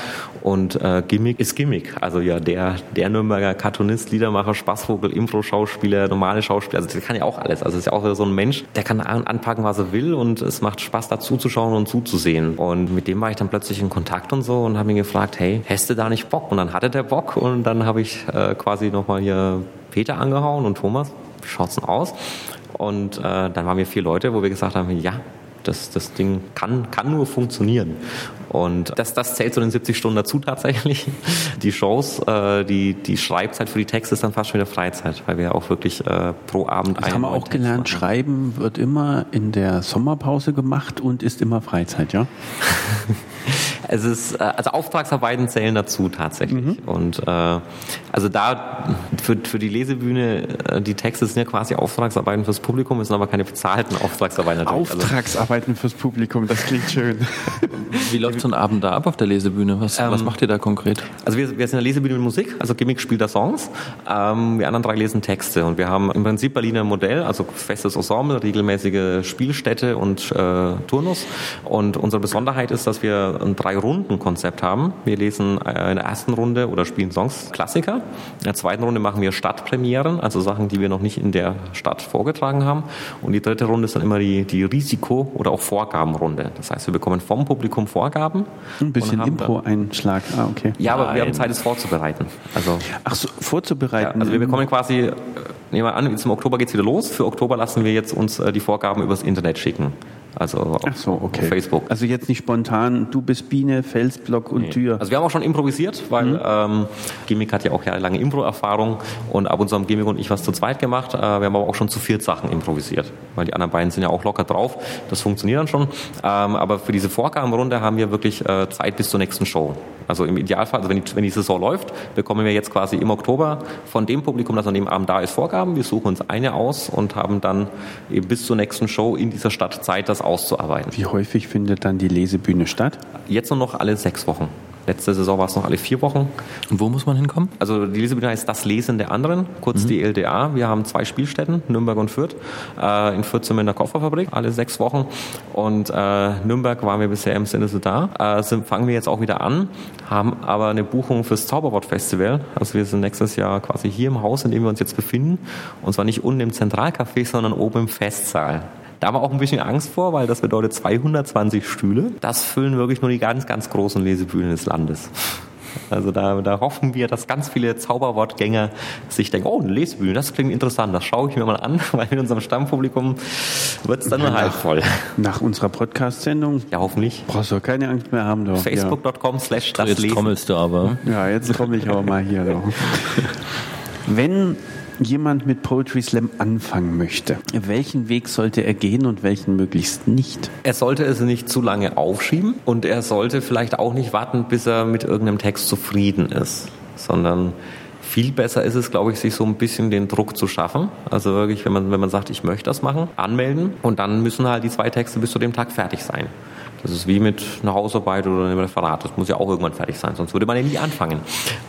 Und äh, Gimmick ist Gimmick. Also ja, der, der Nürnberger Cartoonist, Liedermacher, Spaßvogel, Impro-Schauspieler, normale Schauspieler. Also der kann ja auch alles. Also ist ja auch so ein Mensch, der kann anpacken, was er will. Und es macht Spaß, dazu zu schauen und zuzusehen gesehen. Und mit dem war ich dann plötzlich in Kontakt und so und habe ihn gefragt, hey, hast du da nicht Bock? Und dann hatte der Bock und dann habe ich äh, quasi nochmal hier Peter angehauen und Thomas, wie schaut's denn aus? Und äh, dann waren wir vier Leute, wo wir gesagt haben, ja, das, das Ding kann, kann nur funktionieren. Und das, das zählt zu den 70 Stunden dazu tatsächlich. [LAUGHS] Die Shows, äh, die, die Schreibzeit für die Texte ist dann fast schon wieder Freizeit, weil wir ja auch wirklich äh, pro Abend Das haben wir auch gelernt, machen. Schreiben wird immer in der Sommerpause gemacht und ist immer Freizeit, ja? [LAUGHS] es ist, äh, also Auftragsarbeiten zählen dazu tatsächlich. Mhm. Und äh, also da für, für die Lesebühne, äh, die Texte sind ja quasi Auftragsarbeiten fürs Publikum, es sind aber keine bezahlten Auftragsarbeiten. Natürlich. Also Auftragsarbeiten fürs Publikum, das klingt schön. Wie läuft so ein Abend da ab auf der Lesebühne? Was, ähm, was macht ihr da konkret? Also wir, wir sind in der Lesebühne mit Musik, also Gimmick spielt da Songs, ähm, wir anderen drei lesen Texte und wir haben im Prinzip Berliner Modell, also festes Ensemble, regelmäßige Spielstätte und äh, Turnus und unsere Besonderheit ist, dass wir ein drei Runden-Konzept haben. Wir lesen äh, in der ersten Runde oder spielen Songs Klassiker. In der zweiten Runde machen wir Stadtpremieren, also Sachen, die wir noch nicht in der Stadt vorgetragen haben. Und die dritte Runde ist dann immer die, die Risiko- oder auch Vorgabenrunde. Das heißt, wir bekommen vom Publikum Vorgaben. Ein bisschen Impro-Einschlag, ah, okay. Ja, aber Nein. wir haben Zeit, es vorzubereiten. Also, Ach so, vorzubereiten. Ja, also wir bekommen quasi, äh, nehmen wir an, jetzt im Oktober geht es wieder los. Für Oktober lassen wir jetzt uns äh, die Vorgaben übers Internet schicken. Also auf, so, okay. auf, Facebook. Also jetzt nicht spontan, du bist Biene, Felsblock und nee. Tür. Also wir haben auch schon improvisiert, weil mhm. ähm, Gimmick hat ja auch jahrelange Impro-Erfahrung und ab und zu haben Gimmick und ich was zu zweit gemacht. Äh, wir haben aber auch schon zu viert Sachen improvisiert, weil die anderen beiden sind ja auch locker drauf. Das funktioniert dann schon. Ähm, aber für diese Vorgabenrunde haben wir wirklich äh, Zeit bis zur nächsten Show. Also im Idealfall, also wenn die, wenn die Saison läuft, bekommen wir jetzt quasi im Oktober von dem Publikum, das an dem Abend da ist, Vorgaben. Wir suchen uns eine aus und haben dann eben bis zur nächsten Show in dieser Stadt Zeit, das auszuarbeiten. Wie häufig findet dann die Lesebühne statt? Jetzt nur noch alle sechs Wochen. Letzte Saison war es noch alle vier Wochen. Und wo muss man hinkommen? Also die Lesebühne heißt Das Lesen der anderen, kurz mhm. die LDA. Wir haben zwei Spielstätten, Nürnberg und Fürth. Äh, in Fürth sind wir in der Kofferfabrik, alle sechs Wochen. Und äh, Nürnberg waren wir bisher im Sinne da. Äh, sind, fangen wir jetzt auch wieder an, haben aber eine Buchung fürs Zauberwort-Festival. Also wir sind nächstes Jahr quasi hier im Haus, in dem wir uns jetzt befinden. Und zwar nicht unten im Zentralcafé, sondern oben im Festsaal. Da war auch ein bisschen Angst vor, weil das bedeutet 220 Stühle. Das füllen wirklich nur die ganz, ganz großen Lesebühnen des Landes. Also da, da hoffen wir, dass ganz viele Zauberwortgänger sich denken, oh, eine Lesebühne, das klingt interessant, das schaue ich mir mal an, [LAUGHS] weil in unserem Stammpublikum wird es dann nur halb voll. Nach unserer Podcast-Sendung? Ja, hoffentlich. Brauchst du keine Angst mehr haben. Facebook.com slash das Jetzt trommelst du aber. Ja, jetzt trommel ich aber mal hier. Doch. Wenn jemand mit Poetry Slam anfangen möchte, welchen Weg sollte er gehen und welchen möglichst nicht? Er sollte es nicht zu lange aufschieben und er sollte vielleicht auch nicht warten, bis er mit irgendeinem Text zufrieden ist, sondern Viel besser ist es, glaube ich, sich so ein bisschen den Druck zu schaffen. Also wirklich, wenn man, wenn man sagt, ich möchte das machen, anmelden und dann müssen halt die zwei Texte bis zu dem Tag fertig sein. Das ist wie mit einer Hausarbeit oder einem Referat. Das muss ja auch irgendwann fertig sein, sonst würde man ja nie anfangen.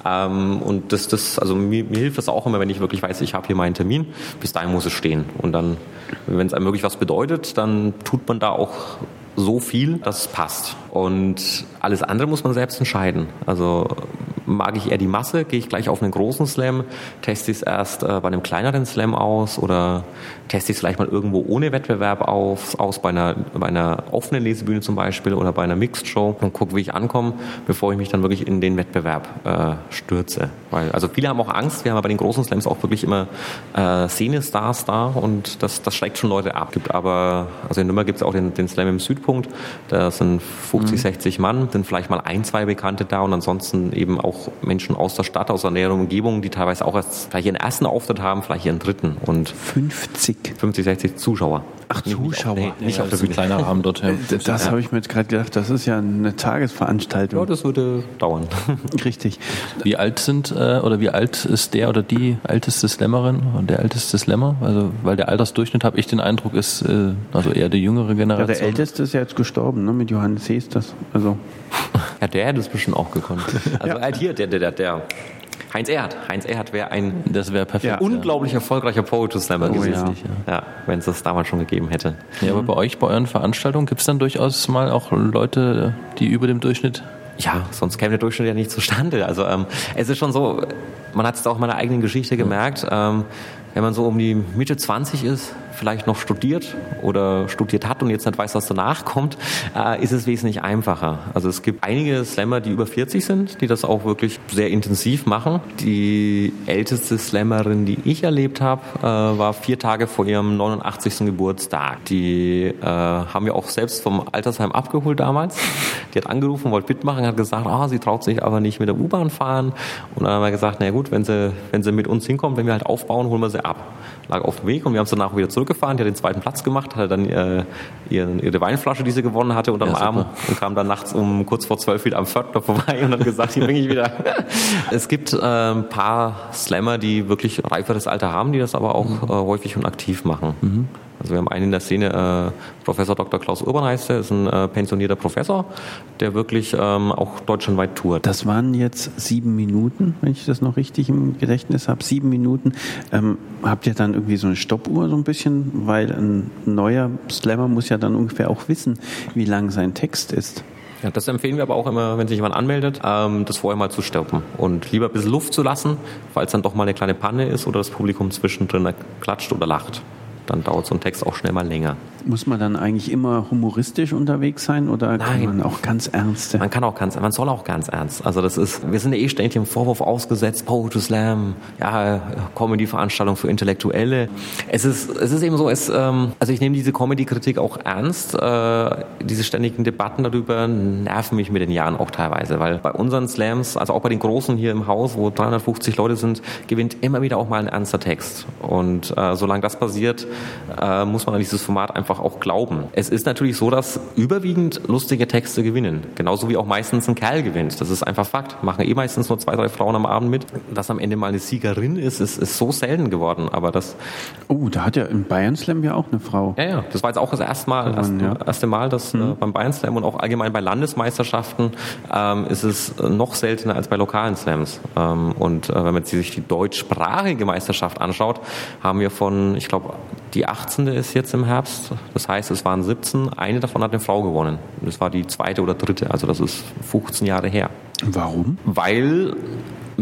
Ähm, und das, das, also mir, mir hilft das auch immer, wenn ich wirklich weiß, ich habe hier meinen Termin. Bis dahin muss es stehen. Und dann, wenn es einem wirklich was bedeutet, dann tut man da auch so viel, dass es passt. Und alles andere muss man selbst entscheiden. Also mag ich eher die Masse, gehe ich gleich auf einen großen Slam, teste ich es erst äh, bei einem kleineren Slam aus oder teste ich es vielleicht mal irgendwo ohne Wettbewerb auf, aus, bei einer, bei einer offenen Lesebühne zum Beispiel oder bei einer Mixed Show und gucke, wie ich ankomme, bevor ich mich dann wirklich in den Wettbewerb äh, stürze. Weil, also viele haben auch Angst, wir haben ja bei den großen Slams auch wirklich immer äh, Szene-Stars da und das, das schreckt schon Leute ab. Gibt aber, also in Nürnberg gibt es auch den, den Slam im Südpunkt, da sind 50, mhm. 60 Mann, sind vielleicht mal ein, zwei Bekannte da und ansonsten eben auch Menschen aus der Stadt, aus der näheren Umgebung, die teilweise auch erst vielleicht ihren ersten Auftritt haben, vielleicht ihren dritten. Und 50? 50, 60 Zuschauer. Ach, Zuschauer. Nicht, nee, nicht ja, auf der Bühne. kleiner Rahmen dort. Ja. Das ja. habe ich mir jetzt gerade gedacht, das ist ja eine Tagesveranstaltung. Ja, das würde dauern. [LAUGHS] Richtig. Wie alt sind äh, oder wie alt ist der oder die älteste Slammerin und der älteste Slammer? Also, weil der Altersdurchschnitt, habe ich den Eindruck, ist äh, also eher die jüngere Generation. Ja, der älteste ist ja jetzt gestorben, ne? mit Johannes Sees das. Also. Ja, der hätte es bestimmt auch gekonnt. [LAUGHS] Also halt hier, der, der, der, Heinz Erhardt. Heinz Erhardt wäre ein das wäre perfekt, ja. unglaublich erfolgreicher Poetry Slammer oh, gewesen. Ja, ja wenn es das damals schon gegeben hätte. Ja, aber bei euch, bei euren Veranstaltungen, gibt es dann durchaus mal auch Leute, die über dem Durchschnitt ja, sonst käme der Durchschnitt ja nicht zustande. Also ähm, es ist schon so, man hat es auch in meiner eigenen Geschichte gemerkt, ähm, wenn man so um die Mitte 20 ist, vielleicht noch studiert oder studiert hat und jetzt nicht weiß, was danach kommt, äh, ist es wesentlich einfacher. Also es gibt einige Slammer, die über 40 sind, die das auch wirklich sehr intensiv machen. Die älteste Slammerin, die ich erlebt habe, äh, war vier Tage vor ihrem 89. Geburtstag. Die äh, haben wir auch selbst vom Altersheim abgeholt damals. Die hat angerufen, wollte mitmachen, hat gesagt, ah, sie traut sich aber nicht mit der U-Bahn fahren. Und dann haben wir gesagt, na gut, wenn sie, wenn sie mit uns hinkommt, wenn wir halt aufbauen, holen wir sie ab. Lag auf dem Weg und wir haben sie danach wieder zurückgefahren. Die hat den zweiten Platz gemacht, hatte dann äh, ihre, ihre Weinflasche, die sie gewonnen hatte, unter dem ja, Arm und kam dann nachts um kurz vor zwölf wieder am Pförtner vorbei und hat gesagt, hier bringe ich wieder. [LAUGHS] es gibt äh, ein paar Slammer, die wirklich reiferes Alter haben, die das aber auch mhm. äh, häufig und aktiv machen. Mhm. Also wir haben einen in der Szene, äh, Professor Dr. Klaus Urban heißt er, ist ein äh, pensionierter Professor, der wirklich ähm, auch deutschlandweit tourt. Das waren jetzt sieben Minuten, wenn ich das noch richtig im Gedächtnis habe. Sieben Minuten. Ähm, habt ihr dann irgendwie so eine Stoppuhr so ein bisschen? Weil ein neuer Slammer muss ja dann ungefähr auch wissen, wie lang sein Text ist. Ja, das empfehlen wir aber auch immer, wenn sich jemand anmeldet, ähm, das vorher mal zu stoppen und lieber ein bisschen Luft zu lassen, falls dann doch mal eine kleine Panne ist oder das Publikum zwischendrin klatscht oder lacht dann dauert so ein Text auch schnell mal länger. Muss man dann eigentlich immer humoristisch unterwegs sein oder Nein. kann man auch ganz ernst? Man kann auch ganz, man soll auch ganz ernst. Also das ist, wir sind ja eh ständig dem Vorwurf ausgesetzt, Poetry Slam, ja, Comedy-Veranstaltung für Intellektuelle. Es ist, es ist eben so, es, ähm, also ich nehme diese Comedy-Kritik auch ernst. Äh, diese ständigen Debatten darüber nerven mich mit den Jahren auch teilweise, weil bei unseren Slams, also auch bei den großen hier im Haus, wo 350 Leute sind, gewinnt immer wieder auch mal ein ernster Text. Und äh, solange das passiert, äh, muss man an dieses Format einfach auch glauben. Es ist natürlich so, dass überwiegend lustige Texte gewinnen. Genauso wie auch meistens ein Kerl gewinnt. Das ist einfach Fakt. Machen eh meistens nur zwei, drei Frauen am Abend mit. Dass am Ende mal eine Siegerin ist, ist, ist so selten geworden. Aber das. Oh, da hat ja im Bayern Slam ja auch eine Frau. Ja, ja. Das war jetzt auch das erste Mal, erste, ja. erste Mal, dass mhm. äh, beim Bayern Slam und auch allgemein bei Landesmeisterschaften ähm, ist es noch seltener als bei lokalen Slams. Ähm, und äh, wenn man sich die deutschsprachige Meisterschaft anschaut, haben wir von, ich glaube, die 18. ist jetzt im Herbst. Das heißt, es waren 17. Eine davon hat eine Frau gewonnen. Das war die zweite oder dritte. Also das ist 15 Jahre her. Warum? Weil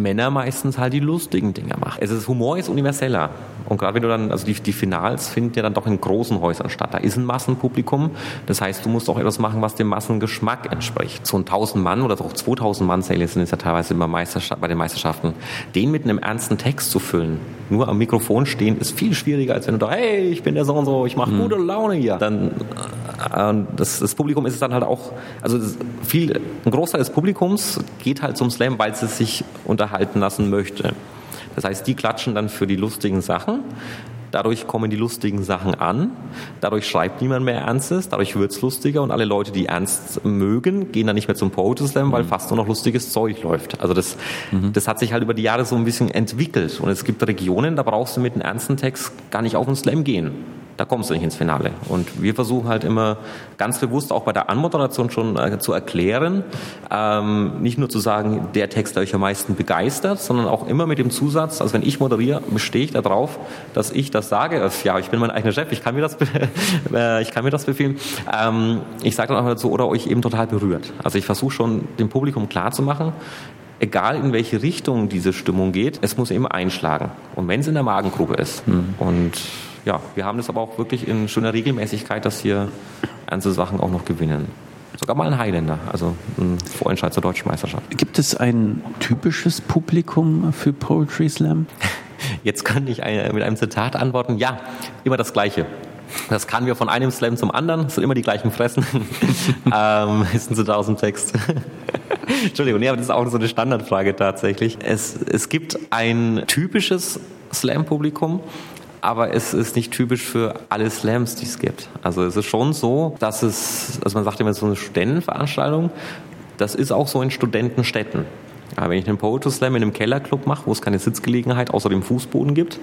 Männer meistens halt die lustigen Dinge machen. Es ist, Humor ist universeller. Und gerade wenn du dann, also die, die Finals finden ja dann doch in großen Häusern statt. Da ist ein Massenpublikum. Das heißt, du musst auch etwas machen, was dem Massengeschmack entspricht. So ein 1000 Mann oder auch 2000 Mann Säle sind es ja teilweise immer bei den Meisterschaften. Den mit einem ernsten Text zu füllen, nur am Mikrofon stehen, ist viel schwieriger, als wenn du da, hey, ich bin der so und so, ich mache mhm. gute Laune hier. Dann, äh, das, das Publikum ist es dann halt auch, also viel, ein Großteil des Publikums geht halt zum Slam, weil es sich unterhalten lassen möchte. Das heißt, die klatschen dann für die lustigen Sachen. Dadurch kommen die lustigen Sachen an. Dadurch schreibt niemand mehr Ernstes. Dadurch wird's lustiger und alle Leute, die ernst mögen, gehen dann nicht mehr zum Poetry Slam, weil fast nur noch lustiges Zeug läuft. Also das, das hat sich halt über die Jahre so ein bisschen entwickelt. Und es gibt Regionen, da brauchst du mit einem ernsten Text gar nicht auf den Slam gehen da kommst du nicht ins Finale. Und wir versuchen halt immer ganz bewusst auch bei der Anmoderation schon äh, zu erklären, ähm, nicht nur zu sagen, der Text, der euch am meisten begeistert, sondern auch immer mit dem Zusatz, also wenn ich moderiere, bestehe ich darauf, dass ich das sage. Ja, ich bin mein eigener Chef, ich kann mir das, [LAUGHS] äh, ich kann mir das befehlen. Ähm, ich sage dann auch dazu, oder euch eben total berührt. Also ich versuche schon dem Publikum klarzumachen, egal in welche Richtung diese Stimmung geht, es muss eben einschlagen. Und wenn es in der Magengrube ist. Mhm. Und ja, wir haben das aber auch wirklich in schöner Regelmäßigkeit, dass hier ernste Sachen auch noch gewinnen. Sogar mal ein Highlander, also ein Vorentscheid zur Deutschen Meisterschaft. Gibt es ein typisches Publikum für Poetry Slam? [LAUGHS] Jetzt kann ich mit einem Zitat antworten. Ja, immer das Gleiche. Das kann wir von einem Slam zum anderen. Es sind immer die gleichen Fressen. [LAUGHS] ähm, ist ein Zitat aus dem Text. [LAUGHS] Entschuldigung, nee, aber das ist auch so eine Standardfrage tatsächlich. Es, es gibt ein typisches Slam-Publikum, aber es ist nicht typisch für alle Slams, die es gibt. Also es ist schon so, dass es, also man sagt immer so eine Studentenveranstaltung, das ist auch so in Studentenstädten. Aber wenn ich einen Poetry Slam in einem Kellerclub mache, wo es keine Sitzgelegenheit außer dem Fußboden gibt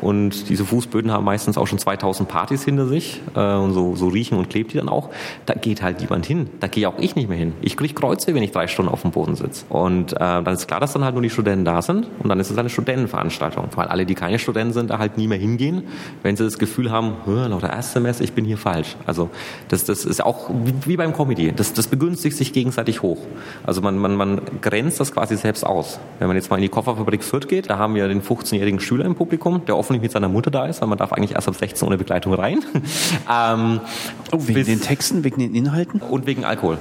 und diese Fußböden haben meistens auch schon 2000 Partys hinter sich äh, und so, so riechen und klebt die dann auch, da geht halt niemand hin. Da gehe auch ich nicht mehr hin. Ich kriege Kreuze, wenn ich drei Stunden auf dem Boden sitze. Und äh, dann ist klar, dass dann halt nur die Studenten da sind und dann ist es eine Studentenveranstaltung. Weil alle, die keine Studenten sind, da halt nie mehr hingehen, wenn sie das Gefühl haben, lauter Erstsemester, ich bin hier falsch. Also das, das ist auch wie, wie beim Comedy. Das, das begünstigt sich gegenseitig hoch. Also man, man, man grenzt das quasi selbst aus. Wenn man jetzt mal in die Kofferfabrik Fürth geht, da haben wir den 15-jährigen Schüler im Publikum, der offensichtlich mit seiner Mutter da ist, weil man darf eigentlich erst ab 16 ohne Begleitung rein. [LAUGHS] ähm, oh, wegen den Texten, wegen den Inhalten? Und wegen Alkohol.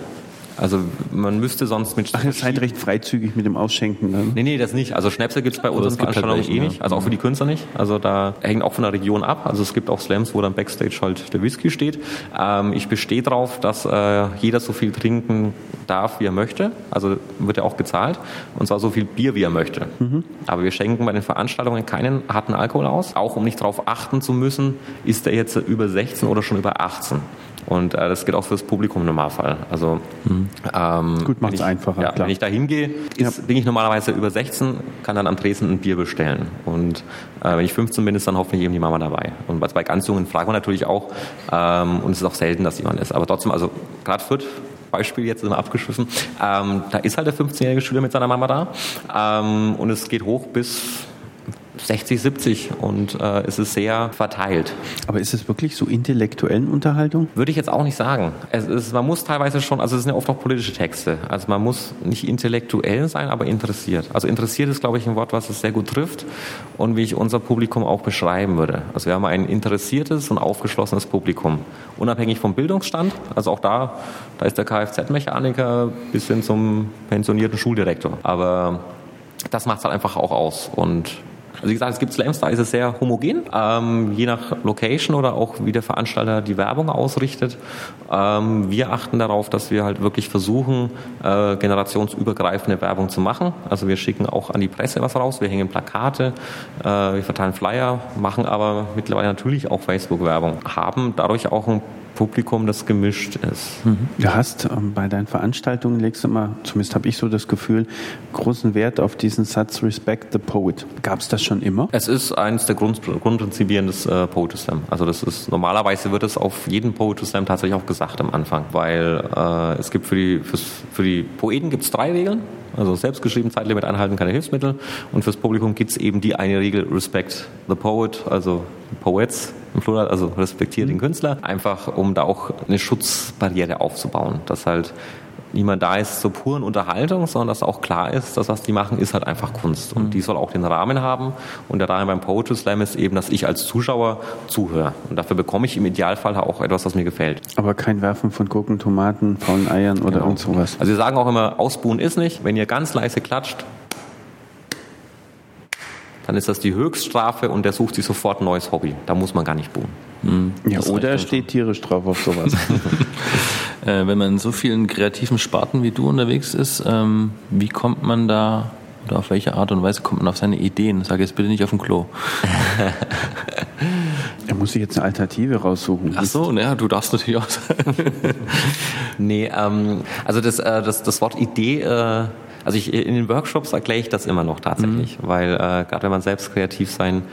Also man müsste sonst mit... Ach, ihr seid recht freizügig mit dem Ausschenken dann? Nee, nee, das nicht. Also Schnäpse gibt's bei unseren Veranstaltungen halt eh nicht. Also auch für die Künstler nicht. Also da hängt auch von der Region ab. Also es gibt auch Slams, wo dann Backstage halt der Whisky steht. Ähm, ich bestehe darauf, dass äh, jeder so viel trinken darf, wie er möchte. Also wird ja auch gezahlt. Und zwar so viel Bier, wie er möchte. Mhm. Aber wir schenken bei den Veranstaltungen keinen harten Alkohol aus. Auch um nicht darauf achten zu müssen, ist er jetzt über 16 oder schon über 18. Und äh, das geht auch fürs Publikum im Normalfall. Also mhm. ähm, gut macht es einfacher. Ja, wenn ich da hingehe, ja. bin ich normalerweise über 16, kann dann am Tresen ein Bier bestellen. Und äh, wenn ich 15 bin, ist dann hoffentlich eben die Mama dabei. Und bei ganz Jungen fragen wir natürlich auch. Ähm, und es ist auch selten, dass jemand ist. Aber trotzdem, also gerade Fürth Beispiel jetzt immer abgeschliffen. Ähm, da ist halt der 15-jährige Schüler mit seiner Mama da ähm, und es geht hoch bis 60, 70 und äh, es ist sehr verteilt. Aber ist es wirklich so intellektuellen Unterhaltung? Würde ich jetzt auch nicht sagen. Es ist, man muss teilweise schon, also es sind ja oft auch politische Texte. Also man muss nicht intellektuell sein, aber interessiert. Also interessiert ist, glaube ich, ein Wort, was es sehr gut trifft und wie ich unser Publikum auch beschreiben würde. Also wir haben ein interessiertes und aufgeschlossenes Publikum, unabhängig vom Bildungsstand. Also auch da, da ist der Kfz-Mechaniker bis hin zum pensionierten Schuldirektor. Aber das macht es halt einfach auch aus. Und also wie gesagt, es gibt Slams, da ist es sehr homogen, ähm, je nach Location oder auch wie der Veranstalter die Werbung ausrichtet. Ähm, wir achten darauf, dass wir halt wirklich versuchen, äh, generationsübergreifende Werbung zu machen. Also wir schicken auch an die Presse was raus, wir hängen Plakate, äh, wir verteilen Flyer, machen aber mittlerweile natürlich auch Facebook-Werbung, haben dadurch auch ein Publikum, das gemischt ist. Mhm. Du hast ähm, bei deinen Veranstaltungen, legst du immer, zumindest habe ich so das Gefühl, großen Wert auf diesen Satz Respect the Poet. Gab es das schon immer? Es ist eines der Grund, Grundprinzipien des äh, Poetry Slam. Also das ist, normalerweise wird es auf jeden Poetry Slam tatsächlich auch gesagt am Anfang, weil äh, es gibt für die, für die Poeten gibt es drei Regeln. Also selbstgeschrieben, Zeitlimit anhalten, keine Hilfsmittel. Und fürs Publikum gibt es eben die eine Regel, Respect the Poet, also Poets im Plural, also respektiere mhm. den Künstler, einfach um da auch eine Schutzbarriere aufzubauen, dass halt niemand da ist zur puren Unterhaltung, sondern dass auch klar ist, dass was die machen, ist halt einfach Kunst. Und mhm. die soll auch den Rahmen haben. Und der Rahmen beim Poetry Slam ist eben, dass ich als Zuschauer zuhöre. Und dafür bekomme ich im Idealfall auch etwas, was mir gefällt. Aber kein Werfen von Gurken, Tomaten, faulen Eiern oder genau. irgend sowas. Also wir sagen auch immer, ausbuhen ist nicht. Wenn ihr ganz leise klatscht, dann ist das die Höchststrafe und der sucht sich sofort ein neues Hobby. Da muss man gar nicht buhen. Mhm. Ja, oder er steht tierisch drauf auf sowas. [LAUGHS] [LAUGHS] äh, wenn man in so vielen kreativen Sparten wie du unterwegs ist, ähm, wie kommt man da oder auf welche Art und Weise kommt man auf seine Ideen? Sag jetzt bitte nicht auf dem Klo. [LAUGHS] muss ich jetzt eine Alternative raussuchen. Ach so, naja, du darfst natürlich auch sagen. nee, ähm, also das, äh, das, das Wort Idee, äh, also ich, in den Workshops erkläre ich das immer noch tatsächlich, mhm. weil äh, gerade wenn man selbst kreativ sein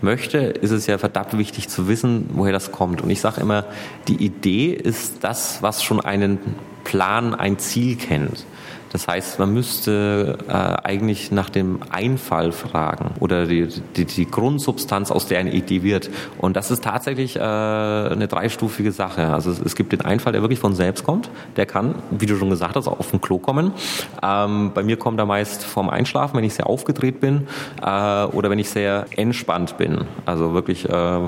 möchte, ist es ja verdammt wichtig zu wissen, woher das kommt. Und ich sage immer, die Idee ist das, was schon einen Plan, ein Ziel kennt. Das heißt, man müsste äh, eigentlich nach dem Einfall fragen oder die, die, die, Grundsubstanz, aus der eine Idee wird. Und das ist tatsächlich äh, eine dreistufige Sache. Also es, es, gibt den Einfall, der wirklich von selbst kommt. Der kann, wie du schon gesagt hast, auch auf den Klo kommen. Ähm, bei mir kommt er meist vorm Einschlafen, wenn ich sehr aufgedreht bin äh, oder wenn ich sehr entspannt bin. Also wirklich äh,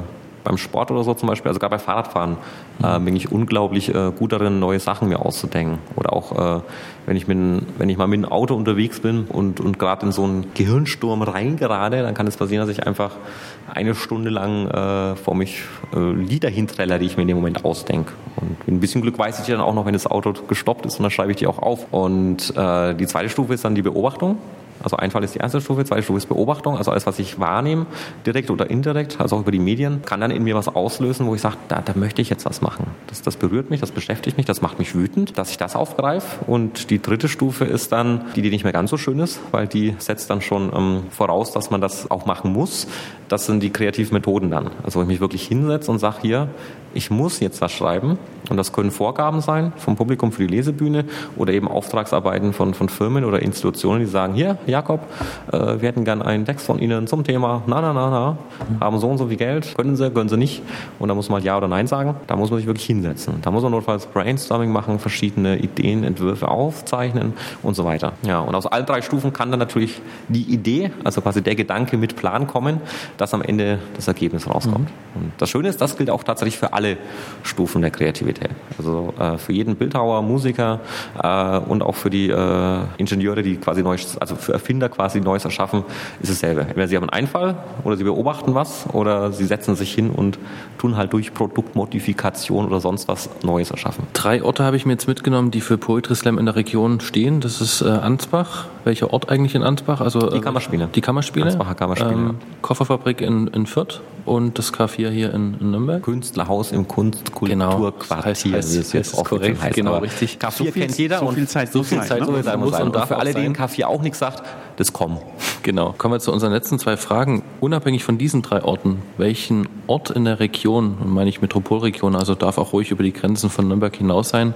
beim Sport oder so zum Beispiel, also gerade bei Fahrradfahren, äh, bin ich unglaublich äh, gut darin, neue Sachen mir auszudenken. Oder auch, äh, wenn, ich mit, wenn ich mal mit einem Auto unterwegs bin und, und gerade in so einen Gehirnsturm reingerade, dann kann es passieren, dass ich einfach eine Stunde lang äh, vor mich äh, Lieder hinträller, die ich mir in dem Moment ausdenke. Und mit ein bisschen Glück weiß ich dann auch noch, wenn das Auto gestoppt ist und dann schreibe ich die auch auf. Und äh, die zweite Stufe ist dann die Beobachtung. Also Einfall ist die erste Stufe, zweite Stufe ist Beobachtung. Also alles, was ich wahrnehme, direkt oder indirekt, also auch über die Medien, kann dann in mir was auslösen, wo ich sage, da, da möchte ich jetzt was machen. Das, das berührt mich, das beschäftigt mich, das macht mich wütend, dass ich das aufgreife. Und die dritte Stufe ist dann die, die nicht mehr ganz so schön ist, weil die setzt dann schon ähm, voraus, dass man das auch machen muss. Das sind die kreativen Methoden dann. Also wo ich mich wirklich hinsetze und sage, hier, ich muss jetzt was schreiben. Und das können Vorgaben sein vom Publikum für die Lesebühne oder eben Auftragsarbeiten von, von Firmen oder Institutionen, die sagen, hier, Jakob, äh, wir hätten gern einen Text von Ihnen zum Thema, na, na, na, na, haben so und so viel Geld, können Sie, können Sie nicht. Und da muss man halt Ja oder Nein sagen. Da muss man sich wirklich hinsetzen. Da muss man notfalls Brainstorming machen, verschiedene Ideen, Entwürfe aufzeichnen und so weiter. Ja, und aus allen drei Stufen kann dann natürlich die Idee, also quasi der Gedanke mit Plan kommen, dass am Ende das Ergebnis rauskommt. Mhm. Und das Schöne ist, das gilt auch tatsächlich für alle Stufen der Kreativität. Also äh, für jeden Bildhauer, Musiker äh, und auch für die äh, Ingenieure, die quasi neu, also für Erfinder quasi Neues erschaffen, ist dasselbe. Entweder sie haben einen Einfall oder sie beobachten was oder sie setzen sich hin und tun halt durch Produktmodifikation oder sonst was Neues erschaffen. Drei Orte habe ich mir jetzt mitgenommen, die für Poetry Slam in der Region stehen. Das ist äh, Ansbach. Welcher Ort eigentlich in Ansbach? Also, die äh, Kammerspiele. Die Kammerspiele. Ansbacher Kammerspiele. Ähm, Kofferfabrik in, in Fürth und das K4 hier in, in Nürnberg. Künstlerhaus im Kunstkulturquartier, genau, heißt, heißt, jetzt ist korrekt, heißt. Genau, richtig. K4 so kennt jeder so und viel Zeit, so viel Zeit, so viel Zeit muss sein. Und, und für alle, denen K4 auch nichts sagt, das kommen. Genau. Kommen wir zu unseren letzten zwei Fragen. Unabhängig von diesen drei Orten, welchen Ort in der Region, und meine ich Metropolregion, also darf auch ruhig über die Grenzen von Nürnberg hinaus sein,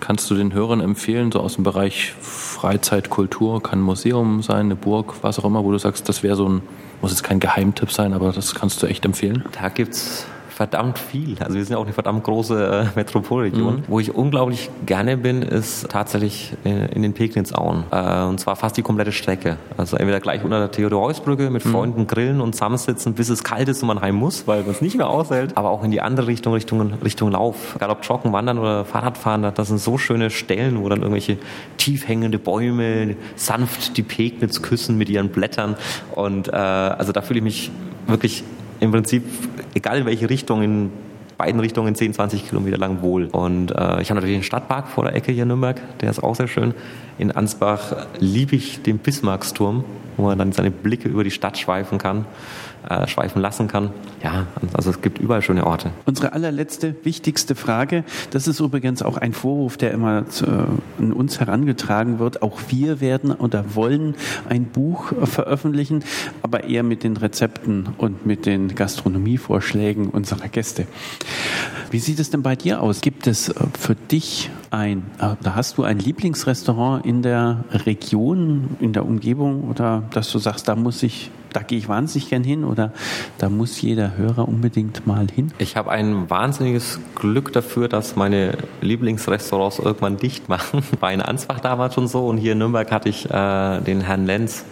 kannst du den Hörern empfehlen, so aus dem Bereich Freizeit, Kultur, kann ein Museum sein, eine Burg, was auch immer, wo du sagst, das wäre so ein, muss jetzt kein Geheimtipp sein, aber das kannst du echt empfehlen? Da gibt's verdammt viel. Also wir sind ja auch eine verdammt große äh, Metropolregion. Mhm. Wo ich unglaublich gerne bin, ist tatsächlich in, in den Pegnitzauen. Äh, und zwar fast die komplette Strecke. Also entweder gleich unter der Theodor-Heuss-Brücke mit mhm. Freunden grillen und zusammensitzen, bis es kalt ist und man heim muss, weil man es nicht mehr aushält. Aber auch in die andere Richtung, Richtung, Richtung Lauf. Egal ob Joggen, Wandern oder Fahrradfahren, das sind so schöne Stellen, wo dann irgendwelche tief hängende Bäume sanft die Pegnitz küssen mit ihren Blättern. Und äh, also da fühle ich mich wirklich im Prinzip egal in welche Richtung, in beiden Richtungen 10, 20 Kilometer lang wohl. Und äh, ich habe natürlich den Stadtpark vor der Ecke hier in Nürnberg, der ist auch sehr schön. In Ansbach liebe ich den Bismarcksturm, wo man dann seine Blicke über die Stadt schweifen kann äh, schweifen lassen kann. Ja, also es gibt überall schöne Orte. Unsere allerletzte, wichtigste Frage, das ist übrigens auch ein Vorwurf, der immer zu, an uns herangetragen wird. Auch wir werden oder wollen ein Buch veröffentlichen, aber eher mit den Rezepten und mit den Gastronomievorschlägen unserer Gäste. Wie sieht es denn bei dir aus? Gibt es für dich ein, äh, da hast du ein Lieblingsrestaurant in der Region, in der Umgebung oder dass du sagst, da muss ich da gehe ich wahnsinnig gern hin oder da muss jeder Hörer unbedingt mal hin? Ich habe ein wahnsinniges Glück dafür, dass meine Lieblingsrestaurants irgendwann dicht machen. [LAUGHS] War in Ansbach damals schon so und hier in Nürnberg hatte ich äh, den Herrn Lenz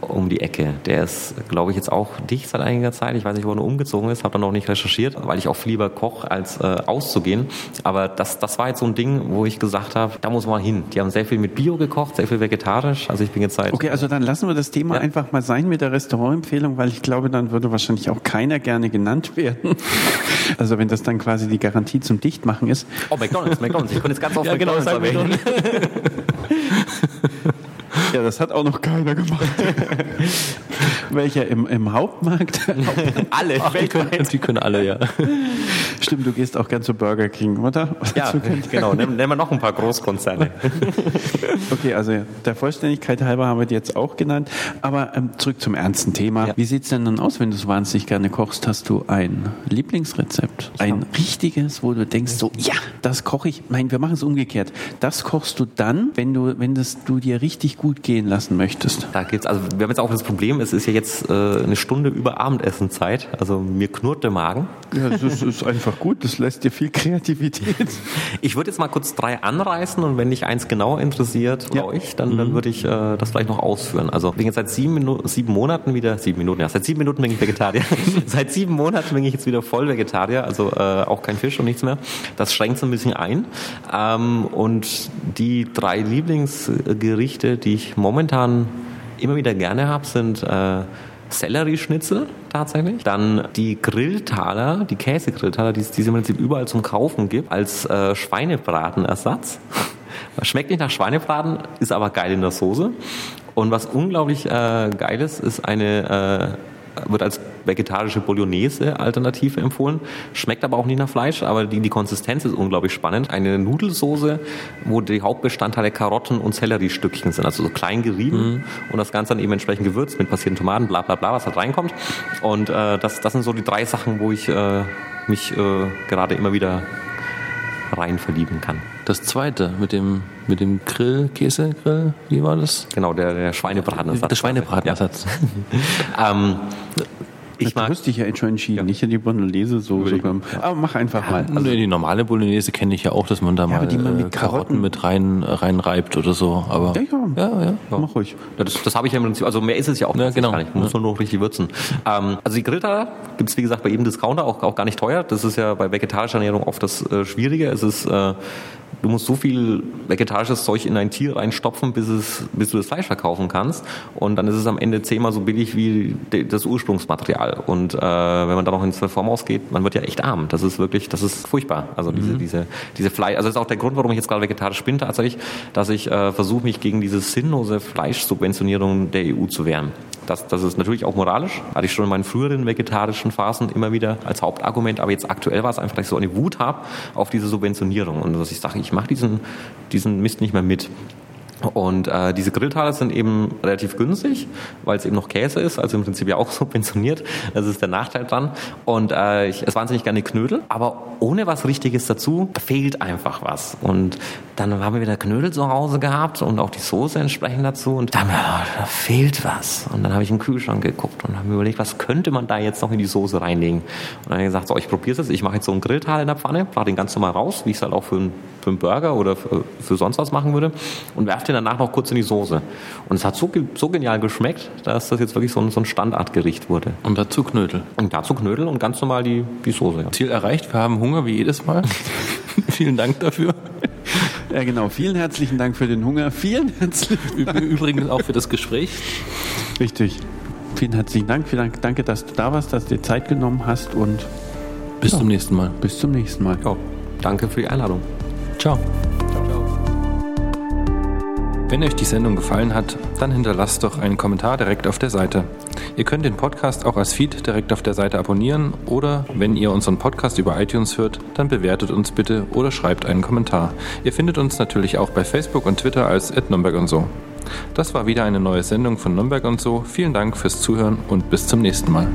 um die Ecke. Der ist, glaube ich, jetzt auch dicht seit einiger Zeit. Ich weiß nicht, wo er nur umgezogen ist, habe dann noch nicht recherchiert, weil ich auch lieber koch, als äh, auszugehen. Aber das, das war jetzt so ein Ding, wo ich gesagt habe, da muss man hin. Die haben sehr viel mit Bio gekocht, sehr viel vegetarisch. Also ich bin jetzt seit... Okay, also dann lassen wir das Thema ja. einfach mal sein mit der Restaurantempfehlung, weil ich glaube, dann würde wahrscheinlich auch keiner gerne genannt werden. [LAUGHS] also wenn das dann quasi die Garantie zum Dichtmachen ist. Oh, McDonalds, McDonalds. Ich könnte jetzt ganz [LAUGHS] oft ja, McDonalds genau, erwähnen. [LAUGHS] Ja, das hat auch noch keiner gemacht. [LAUGHS] Welcher im, im Hauptmarkt? [LAUGHS] alle, Die können, die können alle, ja. [LAUGHS] Stimmt, du gehst auch gern zu Burger King, oder? Ja, [LAUGHS] genau. Nehmen, nehmen wir noch ein paar Großkonzerne. Okay, also der Vollständigkeit halber haben wir die jetzt auch genannt. Aber ähm, zurück zum ernsten Thema. Ja. Wie sieht's denn dann aus, wenn du so wahnsinnig gerne kochst? Hast du ein Lieblingsrezept? Ein richtiges, wo du denkst, so, ja, das koche ich. Nein, wir machen es umgekehrt. Das kochst du dann, wenn du, wenn das du dir richtig gut gehen lassen möchtest. Da gibt's, also wir haben jetzt auch das Problem, es ist ja jetzt äh, eine Stunde über Abendessenzeit. Also mir knurrt der Magen. Ja, das ist, einfach gut. Das lässt dir viel Kreativität. Ich würde jetzt mal kurz drei anreißen und wenn dich eins genauer interessiert oder Ja. Mhm. euch, dann, dann würde ich äh, das vielleicht noch ausführen. Also ich bin jetzt seit sieben, Minu sieben Monaten wieder, sieben Minuten, ja, seit sieben Minuten bin ich Vegetarier. [LAUGHS] seit sieben Monaten bin ich jetzt wieder voll Vegetarier, also äh, auch kein Fisch und nichts mehr. Das schränkt so ein bisschen ein. Ähm, und die drei Lieblingsgerichte, die ich momentan immer wieder gerne habe, sind äh, Sellerieschnitzel tatsächlich. Dann die Grilltaler, die Käsegrilltaler, die, es- die es im Prinzip überall zum Kaufen gibt, als äh, Schweinebratenersatz. [LAUGHS] Schmeckt nicht nach Schweinebraten, ist aber geil in der Soße. Und was unglaublich äh, geil ist, ist eine, äh, wird als vegetarische Bolognese-Alternative empfohlen. Schmeckt aber auch nicht nach Fleisch, aber die, die Konsistenz ist unglaublich spannend. Eine Nudelsoße, wo die Hauptbestandteile Karotten und Selleriestückchen sind, also so klein gerieben und das Ganze dann eben entsprechend gewürzt mit passierten Tomaten, bla bla bla, was halt reinkommt. Und äh, das, das sind so die drei Sachen, wo ich äh, mich äh, gerade immer wieder rein verlieben kann. Das zweite mit dem, mit dem Grill, Käsegrill, wie war das? Genau, der, der Schweinebratenersatz. Der Schweinebratenersatz. [LAUGHS] [LAUGHS] Ähm, ich du mag, hast dich ja schon entschieden, nicht in die Bolognese-Soße. Aber mach einfach mal. Also die normale Bolognese kenne ich ja auch, dass man da mal aber die man mit äh, Karotten Karotten- mit rein reinreibt oder so. Aber Ja, ja. ja, ja. Mach ruhig. Ja, Das, das habe ich ja im Prinzip, also mehr ist es ja auch Ja, genau. gar nicht. Man muss nur noch richtig würzen. Ähm, also die Grilltaler gibt es wie gesagt bei jedem Discounter, auch, auch gar nicht teuer. Das ist ja bei vegetarischer Ernährung oft das äh, Schwierige. Es ist, äh, du musst so viel vegetarisches Zeug in ein Tier reinstopfen, bis, es, bis du das Fleisch verkaufen kannst. Und dann ist es am Ende zehnmal so billig wie de, das Ursprungsmaterial. Und äh, wenn man dann noch ins Reformhaus geht, man wird ja echt arm. Das ist wirklich, das ist furchtbar. Also diese, diese, diese Fleisch, also das ist auch der Grund, warum ich jetzt gerade vegetarisch bin tatsächlich, dass ich äh, versuche, mich gegen diese sinnlose Fleischsubventionierung der EU zu wehren. Das, das ist natürlich auch moralisch. Hatte ich schon in meinen früheren vegetarischen Phasen immer wieder als Hauptargument. Aber jetzt aktuell war es einfach, dass ich so eine Wut habe auf diese Subventionierung. Und dass ich sage, ich mache diesen, diesen Mist nicht mehr mit. Und äh, diese Grilltaler sind eben relativ günstig, weil es eben noch Käse ist, also im Prinzip ja auch [LAUGHS] subventioniert. Das ist der Nachteil dran. Und äh, ich esse wahnsinnig gerne Knödel, aber ohne was Richtiges dazu fehlt einfach was. Und dann haben wir wieder Knödel zu Hause gehabt und auch die Soße entsprechend dazu. Und dann, ja, da fehlt was. Und dann habe ich im Kühlschrank geguckt und habe mir überlegt, was könnte man da jetzt noch in die Soße reinlegen. Und dann habe ich gesagt, so, ich probiere es jetzt. Ich mache jetzt so einen Grilltaler in der Pfanne, brate den ganz normal raus, wie ich es halt auch für einen, für einen Burger oder für, für sonst was machen würde. Und werfe den danach noch kurz in die Soße. Und es hat so, so genial geschmeckt, dass das jetzt wirklich so ein, so ein Standardgericht wurde. Und dazu Knödel. Und dazu Knödel und ganz normal die, die Soße. Ja. Ziel erreicht, wir haben Hunger wie jedes Mal. [LAUGHS] Vielen Dank dafür. Ja, genau. Vielen herzlichen Dank für den Hunger. Vielen herzlichen Ü- Übrigens auch für das Gespräch. Richtig. Vielen herzlichen Dank. Vielen Dank. Danke, dass du da warst, dass du dir Zeit genommen hast und Bis zum nächsten Mal. bis zum nächsten Mal. Ja, danke für die Einladung. Ciao. Wenn euch die Sendung gefallen hat, dann hinterlasst doch einen Kommentar direkt auf der Seite. Ihr könnt den Podcast auch als Feed direkt auf der Seite abonnieren oder wenn ihr unseren Podcast über iTunes hört, dann bewertet uns bitte oder schreibt einen Kommentar. Ihr findet uns natürlich auch bei Facebook und Twitter als @nürnberg und so. Das war wieder eine neue Sendung von Nürnberg und so. Vielen Dank fürs Zuhören und bis zum nächsten Mal.